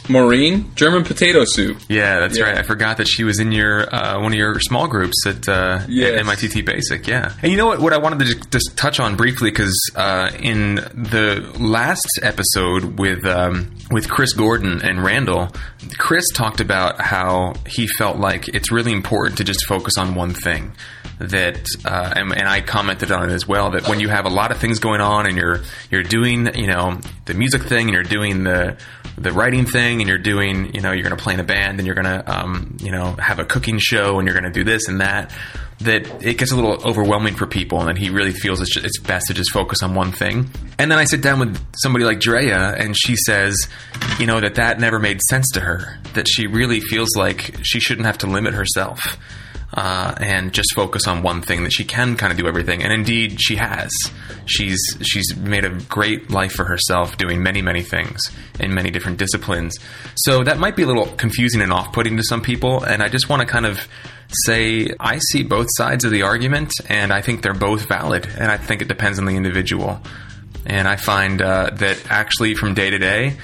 Speaker 1: Maureen, German potato soup.
Speaker 2: Yeah, that's
Speaker 1: Yeah.
Speaker 2: right. I forgot that she was in your uh, one of your small groups at uh,
Speaker 1: Yes.
Speaker 2: at MITT Basic. Yeah, and you know what? What I wanted to just, just touch on briefly because uh, in the last episode with um, with Chris Gordon and Randall, Chris talked about how he felt like it's really important to just focus on one thing. That uh, and, and I commented on it as well. That when you have a lot of things going on and you're you're doing you know the music thing and you're doing the the writing thing and you're doing you know you're going to play in a band and you're going to um, you know have a cooking show and you're going to do this and that that it gets a little overwhelming for people and that he really feels it's, just, it's best to just focus on one thing and then i sit down with somebody like drea and she says you know that that never made sense to her that she really feels like she shouldn't have to limit herself uh, and just focus on one thing that she can kind of do everything. And indeed, she has. She's she's made a great life for herself, doing many many things in many different disciplines. So that might be a little confusing and off-putting to some people. And I just want to kind of say I see both sides of the argument, and I think they're both valid. And I think it depends on the individual. And I find uh, that actually from day to day,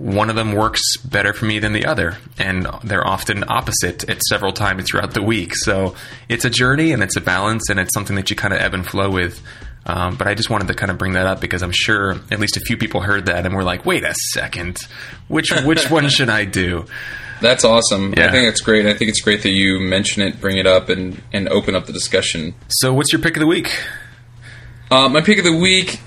Speaker 2: one of them works better for me than the other, and they're often opposite at several times throughout the week. So it's a journey and it's a balance, and it's something that you kind of ebb and flow with. Um, but I just wanted to kind of bring that up because I'm sure at least a few people heard that and were like, "Wait a second, which which one should I do?"
Speaker 1: That's awesome. I think it's great. I think it's great that you mention it, bring it up, and, and open up the discussion.
Speaker 2: So, what's your pick of the week?
Speaker 1: Uh, my pick of the week.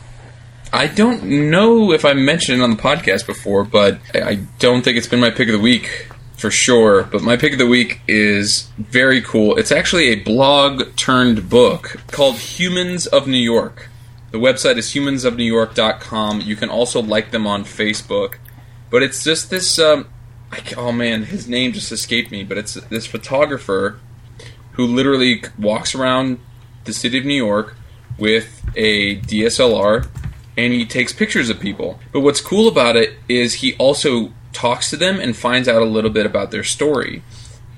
Speaker 1: I don't know if I mentioned it on the podcast before, but I don't think it's been my pick of the week for sure. But my pick of the week is very cool. It's actually a blog turned book called Humans of New York. The website is humansofnewyork.com. You can also like them on Facebook. But it's just this. Um, I, oh man, his name just escaped me. But it's this photographer who literally walks around the city of New York with a DSLR and he takes pictures of people. But what's cool about it is he also talks to them and finds out a little bit about their story.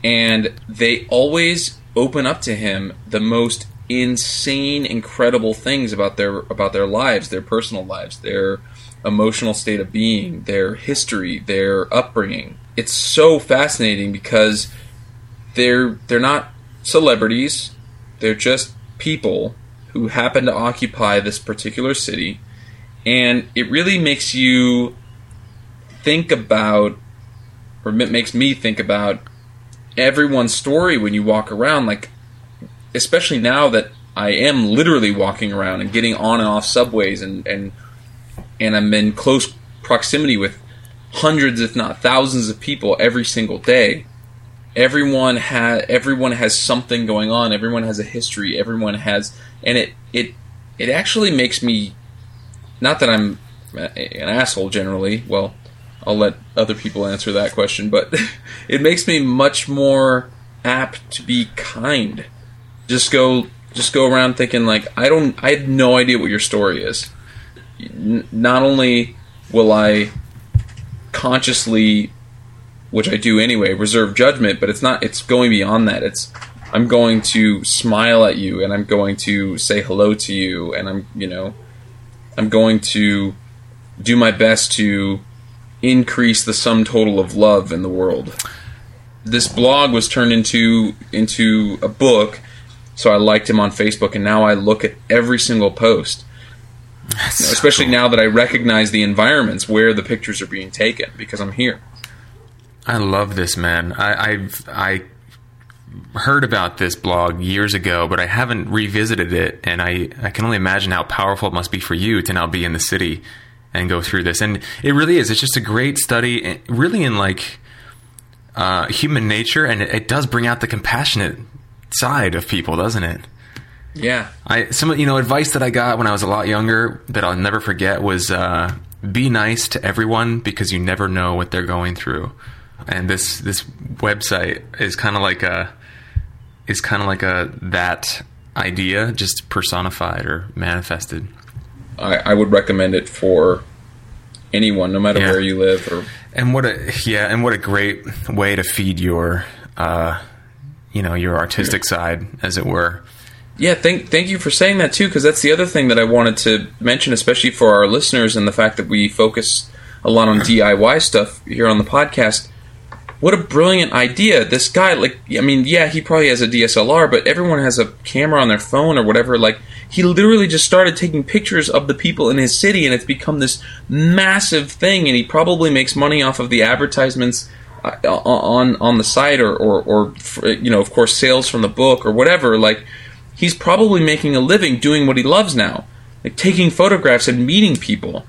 Speaker 1: And they always open up to him the most insane incredible things about their about their lives, their personal lives, their emotional state of being, their history, their upbringing. It's so fascinating because they're they're not celebrities. They're just people who happen to occupy this particular city and it really makes you think about or it makes me think about everyone's story when you walk around like especially now that I am literally walking around and getting on and off subways and and and I'm in close proximity with hundreds if not thousands of people every single day. Everyone has everyone has something going on. Everyone has a history. Everyone has and it it it actually makes me not that I'm an asshole generally. Well, I'll let other people answer that question, but it makes me much more apt to be kind. Just go just go around thinking like I don't I have no idea what your story is. N- not only will I consciously which I do anyway, reserve judgment, but it's not it's going beyond that. It's I'm going to smile at you and I'm going to say hello to you and I'm, you know, I'm going to do my best to increase the sum total of love in the world. This blog was turned into into a book, so I liked him on Facebook, and now I look at every single post. Know, especially now that I recognize the environments where the pictures are being taken because I'm here.
Speaker 2: I love this man. I I've, I heard about this blog years ago, but I haven't revisited it, and I, I can only imagine how powerful it must be for you to now be in the city and go through this. And it really is. It's just a great study, eh, really in like uh, human nature, and it, it, does bring out the compassionate side of people, doesn't it?
Speaker 1: Yeah.
Speaker 2: I some you know advice that I got when I was a lot younger that I'll never forget was uh, be nice to everyone because you never know what they're going through. And this this website is kind of like a is kind of like a that idea just personified or manifested.
Speaker 1: I, I would recommend it for anyone, no matter yeah. where you live. Or
Speaker 2: and what a yeah, and what a great way to feed your uh, you know your artistic side, as it were.
Speaker 1: Yeah, thank thank you for saying that too, because that's the other thing that I wanted to mention, especially for our listeners, and the fact that we focus a lot on DIY stuff here on the podcast what a brilliant idea. This guy, like, I mean, yeah, he probably has a DSLR, but everyone has a camera on their phone or whatever. Like, he literally just started taking pictures of the people in his city, and it's become this massive thing. And he probably makes money off of the advertisements uh, on on the site, or, or, or you know, of course, sales from the book or whatever. Like, he's probably making a living doing what he loves now, like taking photographs and meeting people.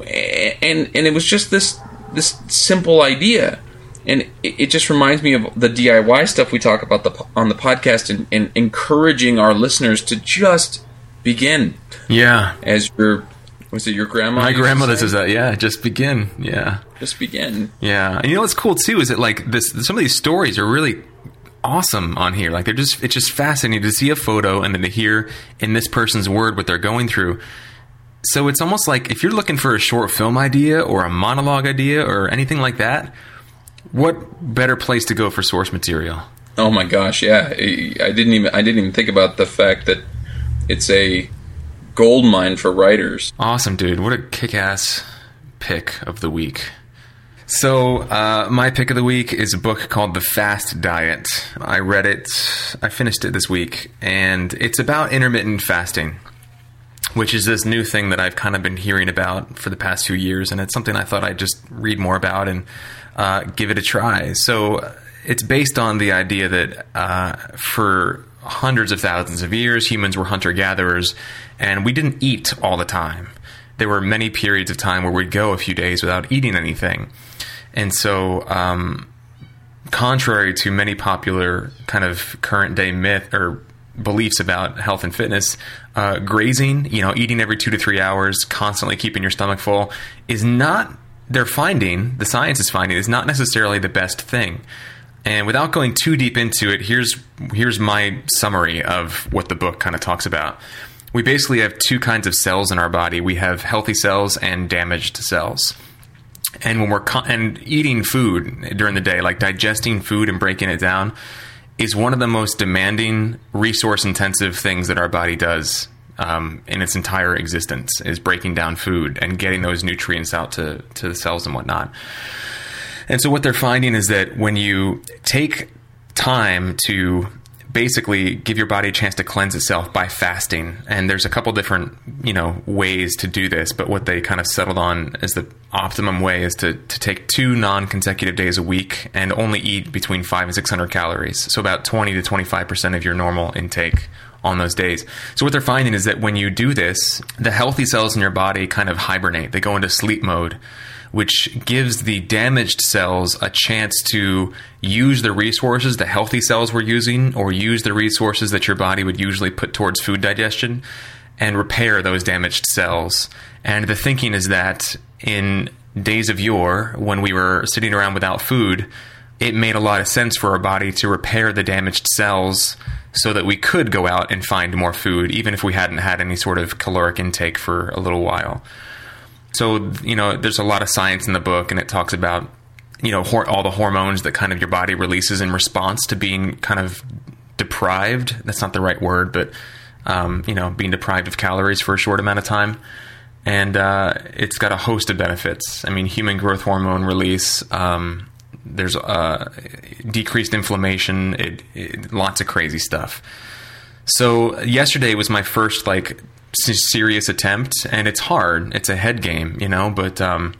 Speaker 1: And and it was just this this simple idea and it, it, just reminds me of the DIY stuff we talk about the, on the podcast and, and, encouraging our listeners to just begin.
Speaker 2: Yeah.
Speaker 1: As your was it your grandma?
Speaker 2: My grandmother says that. Yeah, just begin. Yeah.
Speaker 1: Just begin.
Speaker 2: Yeah. And you know what's cool too is that like this some of these stories are really awesome on here. Like they're just it's just fascinating to see a photo and then to hear in this person's word what they're going through. So it's almost like if you're looking for a short film idea or a monologue idea or anything like that, what better place to go for source material?
Speaker 1: Oh my gosh, yeah. I didn't even I didn't even think about the fact that it's a gold mine for writers.
Speaker 2: Awesome, dude. What a kick-ass pick of the week. So, uh, my pick of the week is a book called The Fast Diet. I read it, I finished it this week, and it's about intermittent fasting, which is this new thing that I've kind of been hearing about for the past few years, and it's something I thought I'd just read more about and uh, give it a try. So it's based on the idea that uh, for hundreds of thousands of years, humans were hunter gatherers, and we didn't eat all the time. There were many periods of time where we'd go a few days without eating anything. And so, um, contrary to many popular kind of current day myth or beliefs about health and fitness, uh, grazing, you know, eating every two to three hours, constantly keeping your stomach full, is not. They're finding the science is finding is not necessarily the best thing. And without going too deep into it, here's here's my summary of what the book kind of talks about. We basically have two kinds of cells in our body. We have healthy cells and damaged cells. And when we're con- and eating food during the day, like digesting food and breaking it down, is one of the most demanding, resource intensive things that our body does um, in its entire existence. Is breaking down food and getting those nutrients out to to the cells and whatnot. And so what they're finding is that when you take time to basically give your body a chance to cleanse itself by fasting, and there's a couple different you know ways to do this, but what they kind of settled on is the optimum way is to, to take two non-consecutive days a week and only eat between five and six hundred calories, so about twenty to twenty five percent of your normal intake on those days. So what they're finding is that when you do this, the healthy cells in your body kind of hibernate; they go into sleep mode which gives the damaged cells a chance to use the resources the healthy cells were using or use the resources that your body would usually put towards food digestion and repair those damaged cells. And the thinking is that in days of yore, when we were sitting around without food, it made a lot of sense for our body to repair the damaged cells so that we could go out and find more food, even if we hadn't had any sort of caloric intake for a little while. So, you know, there's a lot of science in the book, and it talks about, you know, hor- all the hormones that kind of your body releases in response to being kind of deprived. That's not the right word, but, um, you know, being deprived of calories for a short amount of time. And uh, it's got a host of benefits. I mean, human growth hormone release, um, there's uh, decreased inflammation, it, it, lots of crazy stuff. So yesterday was my first like serious attempt, and it's hard. It's a head game, you know. But um,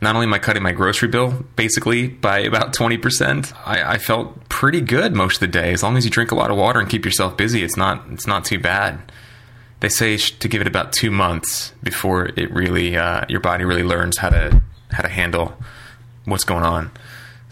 Speaker 2: not only am I cutting my grocery bill basically by about twenty percent, I, I, felt pretty good most of the day. As long as you drink a lot of water and keep yourself busy, it's not it's not too bad. They say to give it about two months before it really uh, your body really learns how to how to handle what's going on.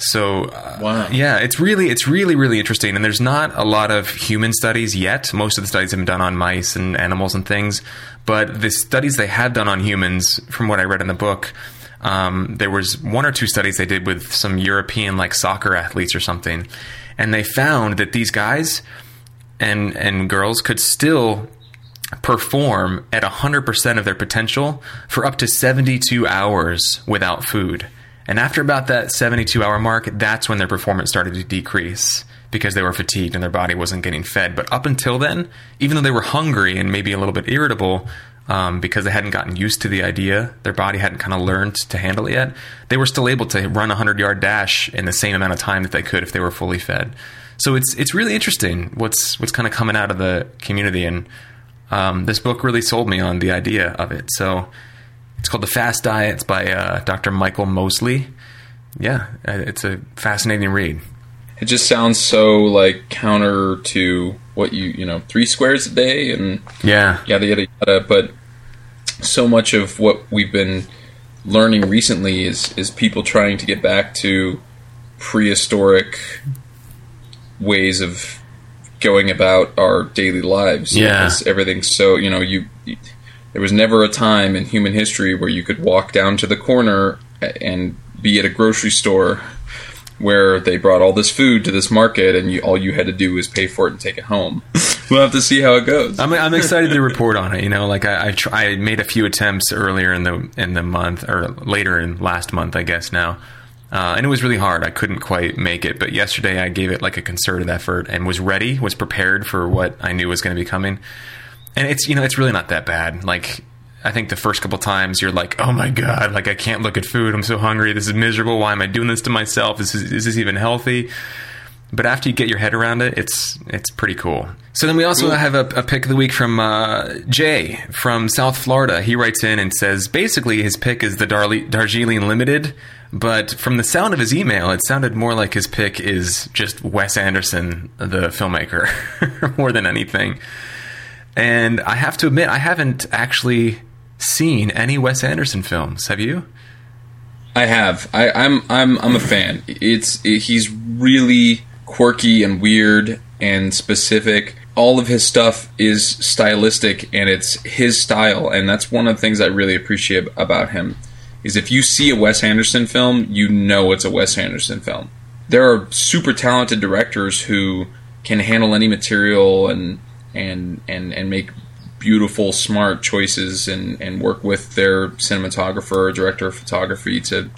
Speaker 2: So uh, wow. yeah, it's really it's really really interesting. And there's not a lot of human studies yet. Most of the studies have been done on mice and animals and things. But the studies they have done on humans, from what I read in the book, um, there was one or two studies they did with some European like soccer athletes or something, and they found that these guys and and girls could still perform at 100% of their potential for up to 72 hours without food. And after about that 72 hour mark, that's when their performance started to decrease because they were fatigued and their body wasn't getting fed. But up until then, even though they were hungry and maybe a little bit irritable um, because they hadn't gotten used to the idea, their body hadn't kind of learned to handle it yet, they were still able to run a 100 yard dash in the same amount of time that they could if they were fully fed. So it's it's really interesting what's what's kind of coming out of the community, and um, this book really sold me on the idea of it. So it's called The Fast Diet. It's by uh, Dr. Michael Mosley. Yeah, uh, it's a fascinating read.
Speaker 1: It just sounds so like counter to what you you know three squares a day and
Speaker 2: yeah
Speaker 1: yada yada yada. But so much of what we've been learning recently is is people trying to get back to prehistoric ways of going about our daily lives.
Speaker 2: Yeah,
Speaker 1: because everything's so you know you there was never a time in human history where you could walk down to the corner and be at a grocery store where they brought all this food to this market and you, all you had to do was pay for it and take it home. we'll have to see how it goes.
Speaker 2: I'm, I'm excited to report on it. You know, like I, I, try, I, made a few attempts earlier in the in the month or later in last month, I guess now. Uh, and it was really hard. I couldn't quite make it, but yesterday I gave it like a concerted effort and was ready, was prepared for what I knew was going to be coming and it's you know it's really not that bad. Like I think the first couple times you're like, oh my god, like I can't look at food. I'm so hungry. This is miserable. Why am I doing this to myself? Is is this even healthy? But after you get your head around it, it's it's pretty cool. So then we also cool. have a, a, pick of the week from uh, Jay from South Florida. He writes in and says basically his pick is the Darli- Darjeeling Limited, but from the sound of his email, it sounded more like his pick is just Wes Anderson, the filmmaker, more than anything. And I have to admit, I haven't actually seen any Wes Anderson films. Have you?
Speaker 1: I have. I, am I'm, I'm I'm a fan. It's it, he's really quirky and weird and specific. All of his stuff is stylistic and it's his style, and that's one of the things I really appreciate about him. Is if you see a Wes Anderson film, you know it's a Wes Anderson film. There are super talented directors who can handle any material and and and and make beautiful, smart choices and, and work with their cinematographer or director of photography to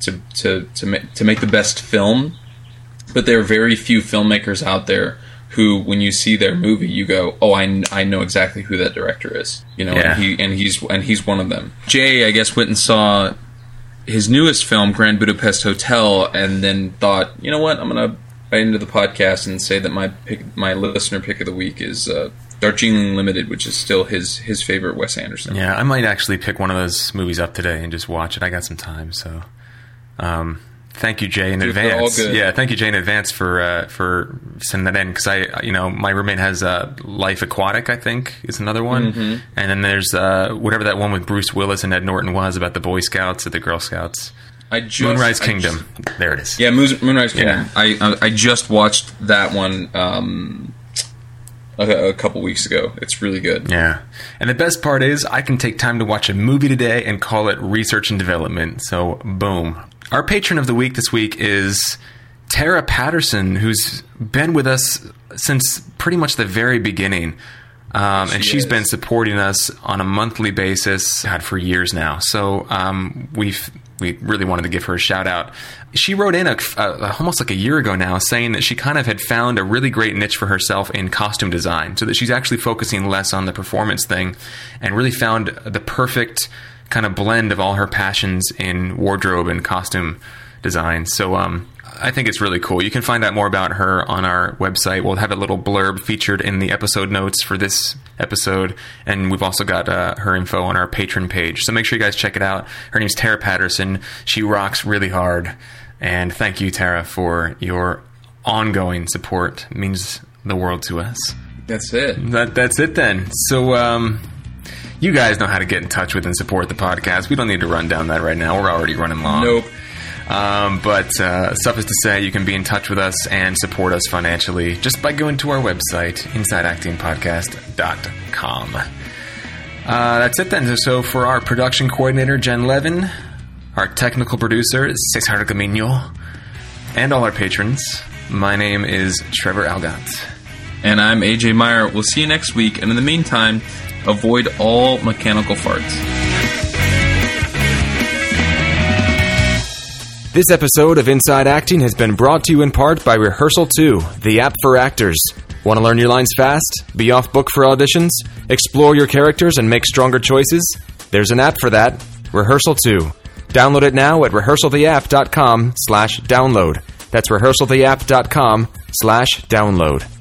Speaker 1: to to to, ma- to make the best film. But there are very few filmmakers out there who, when you see their movie, you go, "Oh, I, I know exactly who that director is." You know,
Speaker 2: Yeah.
Speaker 1: and he and he's and he's one of them. Jay, I guess, went and saw his newest film, Grand Budapest Hotel, and then thought, you know what, I'm gonna into the podcast and say that my pick, my listener pick of the week is uh, Darjeeling Limited, which is still his his favorite Wes Anderson.
Speaker 2: Yeah, I might actually pick one of those movies up today and just watch it. I got some time, so um, thank you, Jay, in
Speaker 1: Dude,
Speaker 2: advance. Yeah, thank you, Jay, in advance for uh, for sending that in because I, you know, my roommate has uh, Life Aquatic. I think is another one,
Speaker 1: Mm-hmm.
Speaker 2: and then there's uh, whatever that one with Bruce Willis and Ed Norton was about the Boy Scouts or the Girl Scouts.
Speaker 1: I just,
Speaker 2: Moonrise Kingdom. there it is.
Speaker 1: Yeah, Moon- Moonrise Kingdom.
Speaker 2: Yeah.
Speaker 1: I I just watched that one um, a, a couple weeks ago. It's really good.
Speaker 2: Yeah. And the best part is, I can take time to watch a movie today and call it research and development. So, boom. Our patron of the week this week is Tara Patterson, who's been with us since pretty much the very beginning. Um, and
Speaker 1: She
Speaker 2: she's
Speaker 1: is.
Speaker 2: been supporting us on a monthly basis God, for years now. So um, we've we really wanted to give her a shout out. She wrote in a, a, almost like a year ago now, saying that she kind of had found a really great niche for herself in costume design, so that she's actually focusing less on the performance thing, and really found the perfect kind of blend of all her passions in wardrobe and costume design. So um, I think it's really cool. You can find out more about her on our website. We'll have a little blurb featured in the episode notes for this episode, and we've also got uh, her info on our patron page. So make sure you guys check it out. Her name's Tara Patterson. She rocks really hard, and thank you, Tara, for your ongoing support. It means the world to us.
Speaker 1: That's it.
Speaker 2: That that's it then. So um you guys know how to get in touch with and support the podcast. We don't need to run down that right now. We're already running long.
Speaker 1: Nope.
Speaker 2: Um, but uh, suffice to say, you can be in touch with us and support us financially just by going to our website, InsideActingPodcast.com. Uh, that's it then. So for our production coordinator, Jen Levin, our technical producer, Cesar Camino, and all our patrons, my name is Trevor Algatt.
Speaker 1: And I'm AJ Meyer. We'll see you next week. And in the meantime, avoid all mechanical farts.
Speaker 4: This episode of Inside Acting has been brought to you in part by Rehearsal 2, the app for actors. Want to learn your lines fast? Be off book for auditions? Explore your characters and make stronger choices? There's an app for that. Rehearsal 2. Download it now at rehearsaltheapp.com slash download. That's rehearsaltheapp.com slash download.